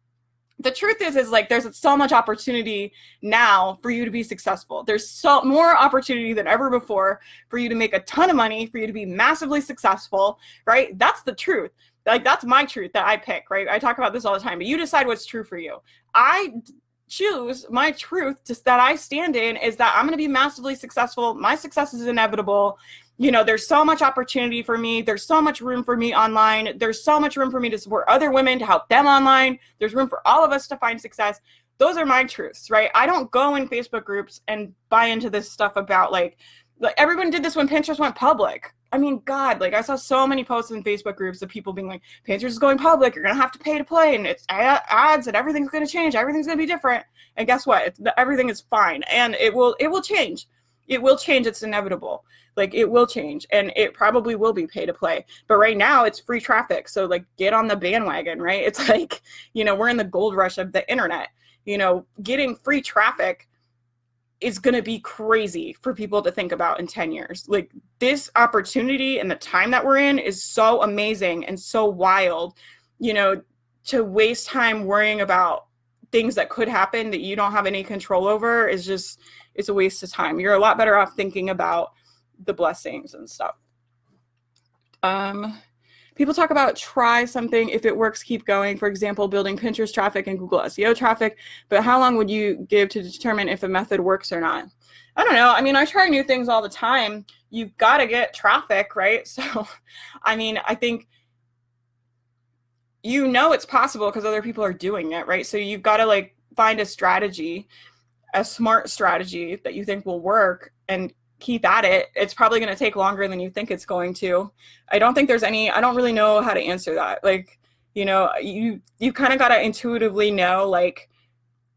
the truth is is like there's so much opportunity now for you to be successful there's so more opportunity than ever before for you to make a ton of money for you to be massively successful right that's the truth like that's my truth that i pick right i talk about this all the time but you decide what's true for you i choose my truth that I stand in is that I'm going to be massively successful. My success is inevitable. You know, there's so much opportunity for me. There's so much room for me online. There's so much room for me to support other women, to help them online. There's room for all of us to find success. Those are my truths, right? I don't go in Facebook groups and buy into this stuff about like, like everyone did this when Pinterest went public. I mean, God, like I saw so many posts in Facebook groups of people being like, Pinterest is going public. You're gonna have to pay to play, and it's ads, and everything's gonna change. Everything's gonna be different. And guess what? It's, everything is fine, and it will it will change. It will change. It's inevitable. Like it will change, and it probably will be pay to play. But right now, it's free traffic. So like, get on the bandwagon, right? It's like, you know, we're in the gold rush of the internet. You know, getting free traffic is going to be crazy for people to think about in 10 years. Like this opportunity and the time that we're in is so amazing and so wild, you know, to waste time worrying about things that could happen that you don't have any control over is just it's a waste of time. You're a lot better off thinking about the blessings and stuff. Um people talk about try something. If it works keep going. For example building pinterest traffic and google seo traffic. But how long would you give to determine if a method works or not? I don't know. I mean i try new things all the time. You've got to get traffic right? So i mean i think you know it's possible because other people are doing it right? So you've got to like find a strategy a smart strategy that you think will work and keep at it, it's probably going to take longer than you think it's going to. I don't think there's any I don't really know how to answer that. Like, you know, you you kind of got to intuitively know like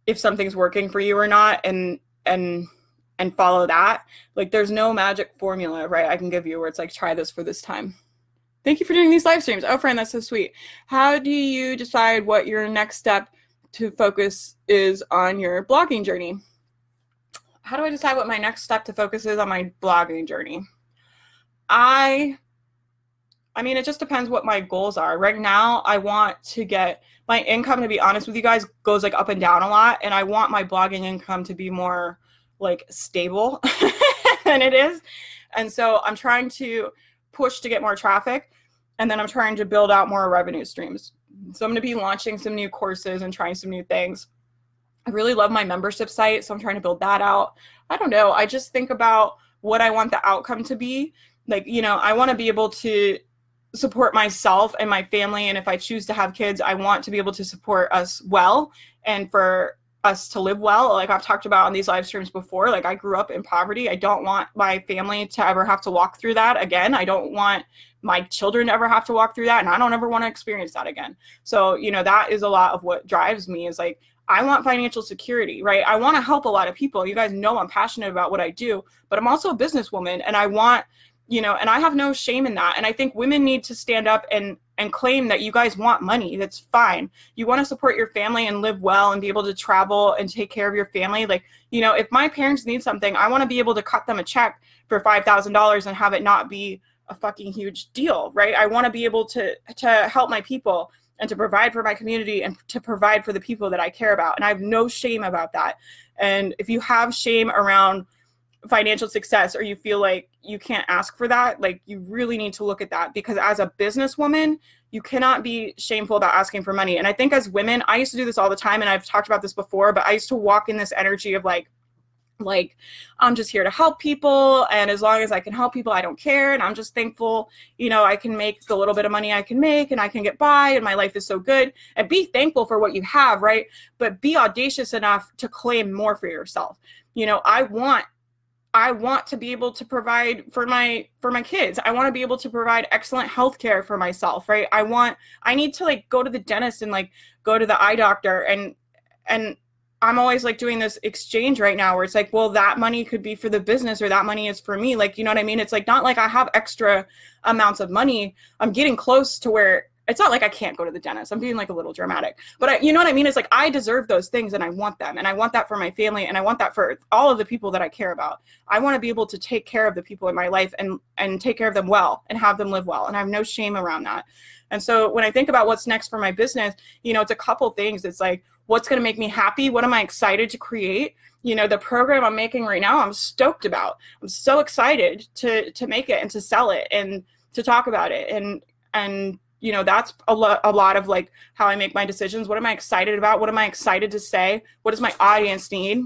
if something's working for you or not and and and follow that. Like there's no magic formula, right? I can give you where it's like try this for this time. Thank you for doing these live streams. Oh, friend, that's so sweet. How do you decide what your next step to focus is on your blogging journey? how do I decide what my next step to focus is on my blogging journey? I I mean, it just depends what my goals are. Right now, I want to get my income to be honest with you guys goes like up and down a lot and I want my blogging income to be more like stable than it is. And so I'm trying to push to get more traffic and then I'm trying to build out more revenue streams. So I'm going to be launching some new courses and trying some new things. I really love my membership site, so I'm trying to build that out. I don't know. I just think about what I want the outcome to be. Like, you know, I want to be able to support myself and my family. And if I choose to have kids, I want to be able to support us well and for us to live well. Like I've talked about on these live streams before, like I grew up in poverty. I don't want my family to ever have to walk through that again. I don't want my children ever have to walk through that. And I don't ever want to experience that again. So, you know, that is a lot of what drives me is like, I want financial security, right? I want to help a lot of people. You guys know I'm passionate about what I do, but I'm also a businesswoman and I want, you know, and I have no shame in that. And I think women need to stand up and and claim that you guys want money. That's fine. You want to support your family and live well and be able to travel and take care of your family. Like, you know, if my parents need something, I want to be able to cut them a check for $5,000 and have it not be a fucking huge deal, right? I want to be able to to help my people and to provide for my community and to provide for the people that I care about. And I have no shame about that. And if you have shame around financial success or you feel like you can't ask for that, like you really need to look at that because as a businesswoman, you cannot be shameful about asking for money. And I think as women, I used to do this all the time and I've talked about this before, but I used to walk in this energy of like, like i'm just here to help people and as long as i can help people i don't care and i'm just thankful you know i can make the little bit of money i can make and i can get by and my life is so good and be thankful for what you have right? But be audacious enough to claim more for yourself. You know i want i want to be able to provide for my for my kids. I want to be able to provide excellent health care for myself right? I want i need to like go to the dentist and like go to the eye doctor and and I'm always like doing this exchange right now where it's like, well, that money could be for the business or that money is for me. Like, you know what I mean? It's like not like I have extra amounts of money. I'm getting close to where it's not like I can't go to the dentist. I'm being like a little dramatic, but I, you know what I mean? It's like I deserve those things and I want them and I want that for my family and I want that for all of the people that I care about. I want to be able to take care of the people in my life and and take care of them well and have them live well. And I have no shame around that. And so when I think about what's next for my business, you know, it's a couple things. It's like what's going to make me happy what am i excited to create? You know the program i'm making right now i'm stoked about. I'm so excited to to make it and to sell it and to talk about it. And and you know that's a lot a lot of like how i make my decisions. What am i excited about? What am i excited to say? What does my audience need?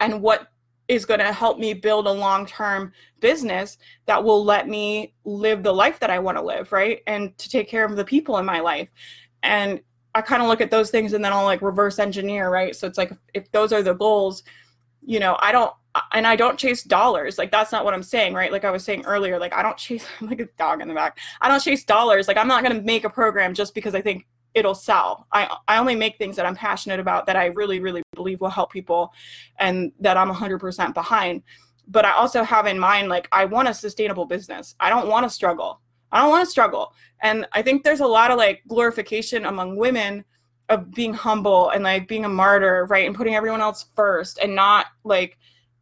And what is going to help me build a long-term business that will let me live the life that i want to live right? And to take care of the people in my life. And i kind of look at those things and then i'll like reverse engineer right so it's like if those are the goals you know i don't and I don't chase dollars. Like that's not what I'm saying, right? Like I was saying earlier, like I don't chase I'm like a dog in the back. I don't chase dollars. Like I'm not going to make a program just because I think it'll sell. I I only make things that I'm passionate about that I really really believe will help people and that I'm 100% behind. But I also have in mind like I want a sustainable business. I don't want to struggle. I don't want to struggle. And I think there's a lot of like glorification among women of being humble and like being a martyr, right? And putting everyone else first and not like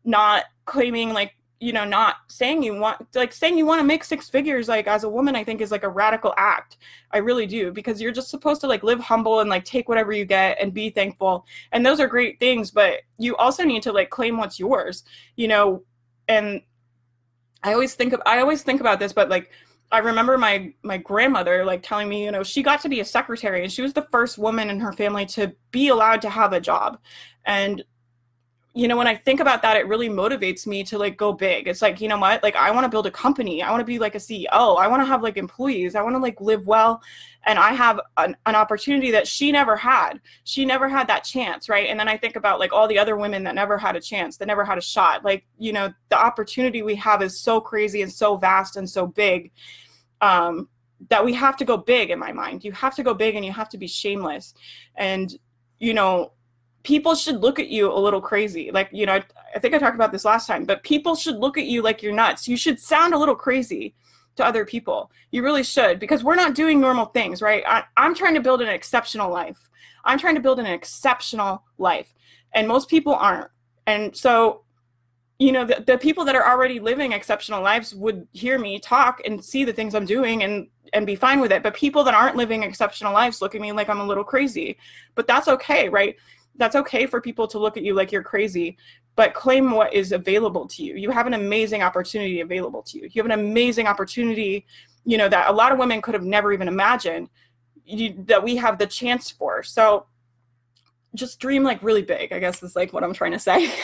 not claiming like you know not saying you want like saying you want to make six figures like as a woman i think is like a radical act i really do because you're just supposed to like live humble and like take whatever you get and be thankful and those are great things but you also need to like claim what's yours you know and i always think of i always think about this but like I remember my my grandmother like telling me, you know, she got to be a secretary and she was the first woman in her family to be allowed to have a job. And you know, when I think about that, it really motivates me to like go big. It's like, you know what? Like, I want to build a company. I want to be like a CEO. I want to have like employees. I want to like live well. And I have an, an opportunity that she never had. She never had that chance. Right. And then I think about like all the other women that never had a chance, that never had a shot. Like, you know, the opportunity we have is so crazy and so vast and so big. Um, that we have to go big in my mind. You have to go big and you have to be shameless. And, you know, people should look at you a little crazy. Like, you know, I, I, think I talked about this last time, but people should look at you like you're nuts. You should sound a little crazy to other people. You really should, because we're not doing normal things, right? I, I'm trying to build an exceptional life. I'm trying to build an exceptional life, and most people aren't. And so, you know, the, the people that are already living exceptional lives would hear me talk and see the things I'm doing and and be fine with it. But people that aren't living exceptional lives look at me like I'm a little crazy. But that's okay, right? That's okay for people to look at you like you're crazy but claim what is available to you. You have an amazing opportunity available to you. You have an amazing opportunity you know that a lot of women could have never even imagined you, that we have the chance for. So just dream like really big i guess is like what i'm trying to say.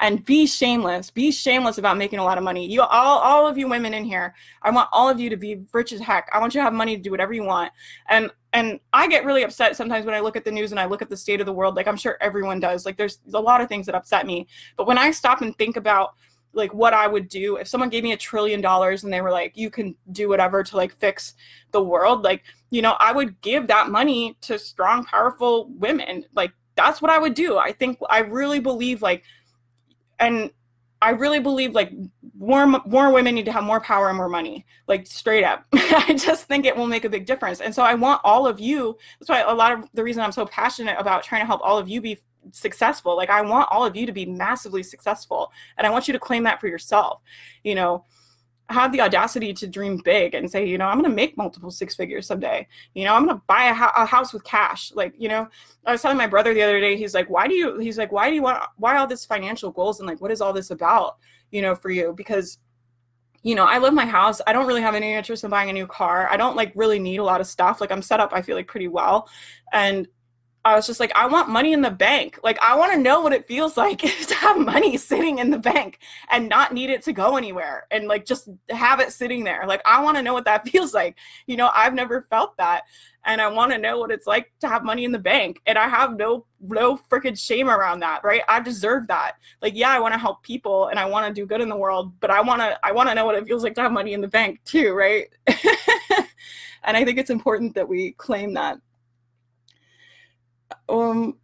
And be shameless be shameless about making a lot of money. You all all of you women in here i want all of you to be rich as heck. I want you to have money to do whatever you want. And and i get really upset sometimes when i look at the news and i look at the state of the world like i'm sure everyone does. Like there's a lot of things that upset me. But when i stop and think about like what I would do if someone gave me a trillion dollars and they were like, you can do whatever to like fix the world. Like, you know, I would give that money to strong, powerful women. Like, that's what I would do. I think I really believe like, and I really believe like more more women need to have more power and more money, like straight up. I just think it will make a big difference. And so I want all of you. That's why a lot of the reason I'm so passionate about trying to help all of you be successful. Like I want all of you to be massively successful, and I want you to claim that for yourself. You know, have the audacity to dream big and say, you know, I'm going to make multiple six figures someday. You know, I'm going to buy a, ho- a, house with cash. Like, you know, I was telling my brother the other day, he's like, why do you, he's like, why do you want, why all this financial goals? And like, what is all this about, you know, for you? Because, you know, I love my house. I don't really have any interest in buying a new car. I don't like really need a lot of stuff. Like I'm set up, I feel like pretty well. And I was just like, I want money in the bank. Like, I want to know what it feels like to have money sitting in the bank and not need it to go anywhere and like just have it sitting there. Like, I want to know what that feels like. You know, I've never felt that. And I want to know what it's like to have money in the bank. And I have no, no freaking shame around that, right? I deserve that. Like, yeah, I want to help people and I want to do good in the world, but I want to, I want to know what it feels like to have money in the bank too, right? and I think it's important that we claim that um,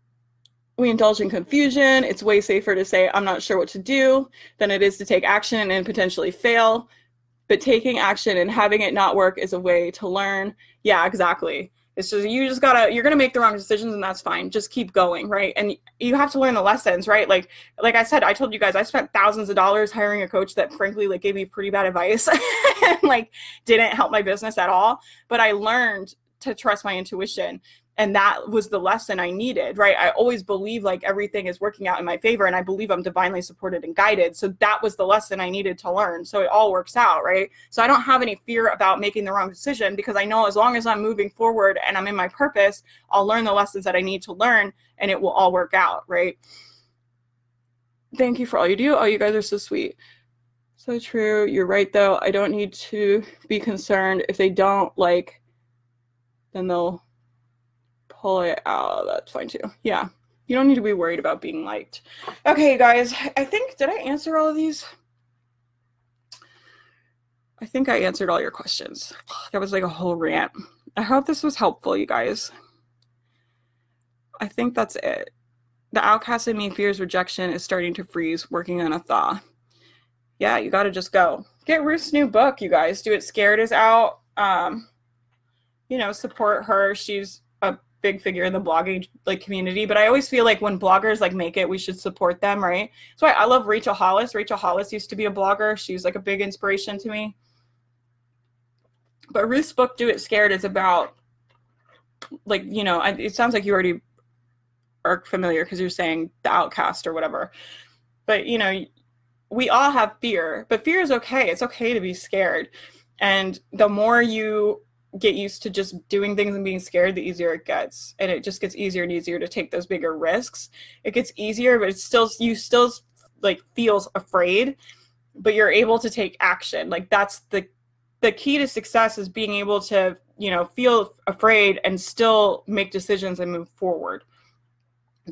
we indulge in confusion. It's way safer to say, I'm not sure what to do, than it is to take action and potentially fail. But taking action and having it not work is a way to learn. Yeah, exactly. It's just, you just gotta, you're gonna make the wrong decisions and that's fine. Just keep going, right? And you have to learn the lessons, right? Like, like I said, I told you guys, I spent thousands of dollars hiring a coach that frankly, like, gave me pretty bad advice and like didn't help my business at all. But I learned to trust my intuition and that was the lesson i needed right? I always believe like everything is working out in my favor and i believe i'm divinely supported and guided. So that was the lesson i needed to learn. So it all works out right? So i don't have any fear about making the wrong decision because i know as long as i'm moving forward and i'm in my purpose i'll learn the lessons that i need to learn and it will all work out right? Thank you for all you do. Oh you guys are so sweet. So true. You're right though. I don't need to be concerned. If they don't like then they'll out. That's fine too. Yeah. You don't need to be worried about being liked. Okay, guys. I think, did I answer all of these? I think I answered all your questions. That was like a whole rant. I hope this was helpful, you guys. I think that's it. The outcast in me fears rejection is starting to freeze, working on a thaw. Yeah, you got to just go. Get Ruth's new book, you guys. Do It Scared is out. Um, you know, support her. She's big figure in the blogging like community but i always feel like when bloggers like make it we should support them right? So I, I love rachel hollis. Rachel hollis used to be a blogger. She's like a big inspiration to me. But ruth's book do it scared is about like you know it sounds like you already are familiar because you're saying the outcast or whatever. But you know we all have fear but fear is okay. It's okay to be scared. And the more you get used to just doing things and being scared, the easier it gets. And it just gets easier and easier to take those bigger risks. It gets easier, but it's still you still like feels afraid, but you're able to take action. Like that's the the key to success is being able to, you know, feel afraid and still make decisions and move forward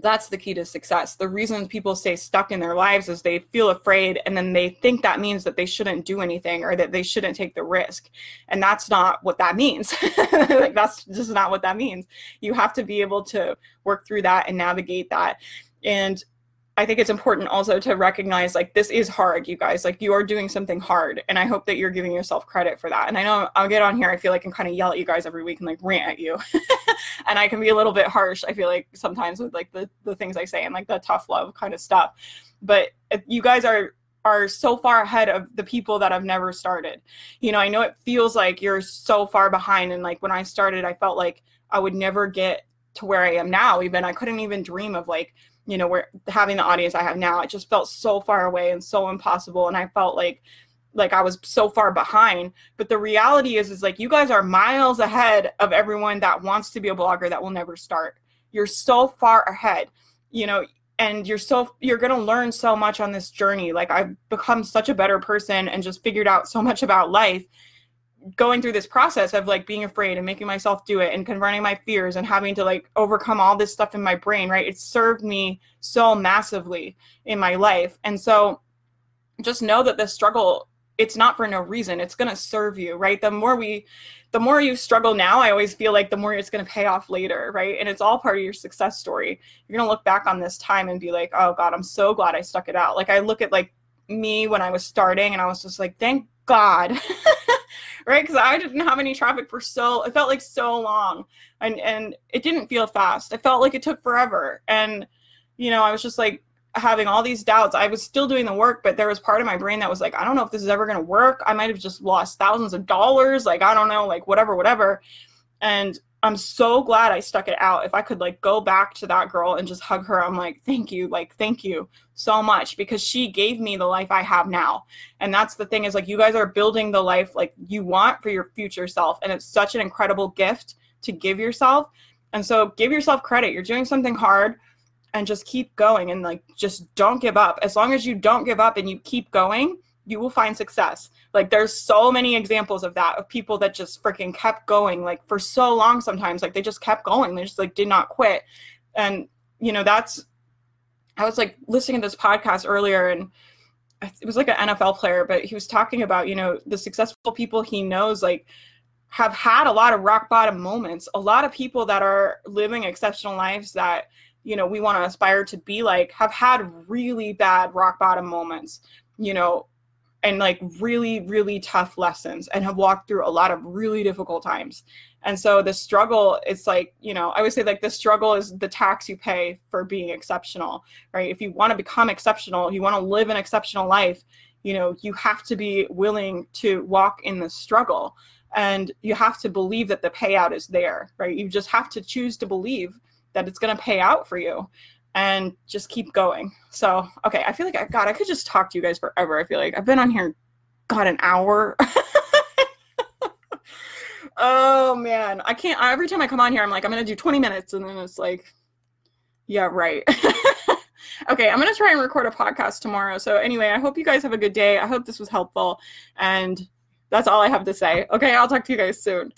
that's the key to success. The reason people stay stuck in their lives is they feel afraid and then they think that means that they shouldn't do anything or that they shouldn't take the risk. And that's not what that means. like that's just not what that means. You have to be able to work through that and navigate that. And I think it's important also to recognize like this is hard, you guys. Like you are doing something hard, and I hope that you're giving yourself credit for that. And I know I'll get on here. I feel like I can kind of yell at you guys every week and like rant at you, and I can be a little bit harsh. I feel like sometimes with like the the things I say and like the tough love kind of stuff. But uh, you guys are are so far ahead of the people that have never started. You know, I know it feels like you're so far behind, and like when I started, I felt like I would never get to where I am now. Even I couldn't even dream of like you know, where having the audience I have now, it just felt so far away and so impossible. And I felt like like I was so far behind. But the reality is is like you guys are miles ahead of everyone that wants to be a blogger that will never start. You're so far ahead. You know, and you're so you're going to learn so much on this journey. Like I've become such a better person and just figured out so much about life going through this process of like being afraid and making myself do it and confronting my fears and having to like overcome all this stuff in my brain right? It served me so massively in my life. And so just know that this struggle it's not for no reason. It's going to serve you right? The more we the more you struggle now i always feel like the more it's going to pay off later right? And it's all part of your success story. You're going to look back on this time and be like oh god i'm so glad i stuck it out. Like i look at like me when i was starting and i was just like thank god right? Because I didn't have any traffic for so it felt like so long, and and it didn't feel fast. It felt like it took forever, and you know I was just like having all these doubts. I was still doing the work, but there was part of my brain that was like, I don't know if this is ever going to work. I might have just lost thousands of dollars. Like I don't know, like whatever, whatever. And I'm so glad I stuck it out. If I could like go back to that girl and just hug her, I'm like, thank you, like thank you so much because she gave me the life I have now. And that's the thing is like you guys are building the life like you want for your future self and it's such an incredible gift to give yourself. And so give yourself credit. You're doing something hard and just keep going and like just don't give up. As long as you don't give up and you keep going, you will find success. Like there's so many examples of that of people that just freaking kept going like for so long sometimes like they just kept going. They just like did not quit. And you know, that's I was like listening to this podcast earlier and it was like an NFL player, but he was talking about, you know, the successful people he knows like have had a lot of rock bottom moments. A lot of people that are living exceptional lives that, you know, we want to aspire to be like have had really bad rock bottom moments. You know, and like really really tough lessons and have walked through a lot of really difficult times. And so the struggle it's like you know i would say like the struggle is the tax you pay for being exceptional right? If you want to become exceptional you want to live an exceptional life you know you have to be willing to walk in the struggle. And you have to believe that the payout is there, right? You just have to choose to believe that it's going to pay out for you and just keep going. So, okay, I feel like I God, I could just talk to you guys forever. I feel like I've been on here got an hour. oh man, I can't every time I come on here I'm like I'm going to do 20 minutes and then it's like yeah, right. okay, I'm going to try and record a podcast tomorrow. So anyway, I hope you guys have a good day. I hope this was helpful and that's all I have to say. Okay, I'll talk to you guys soon.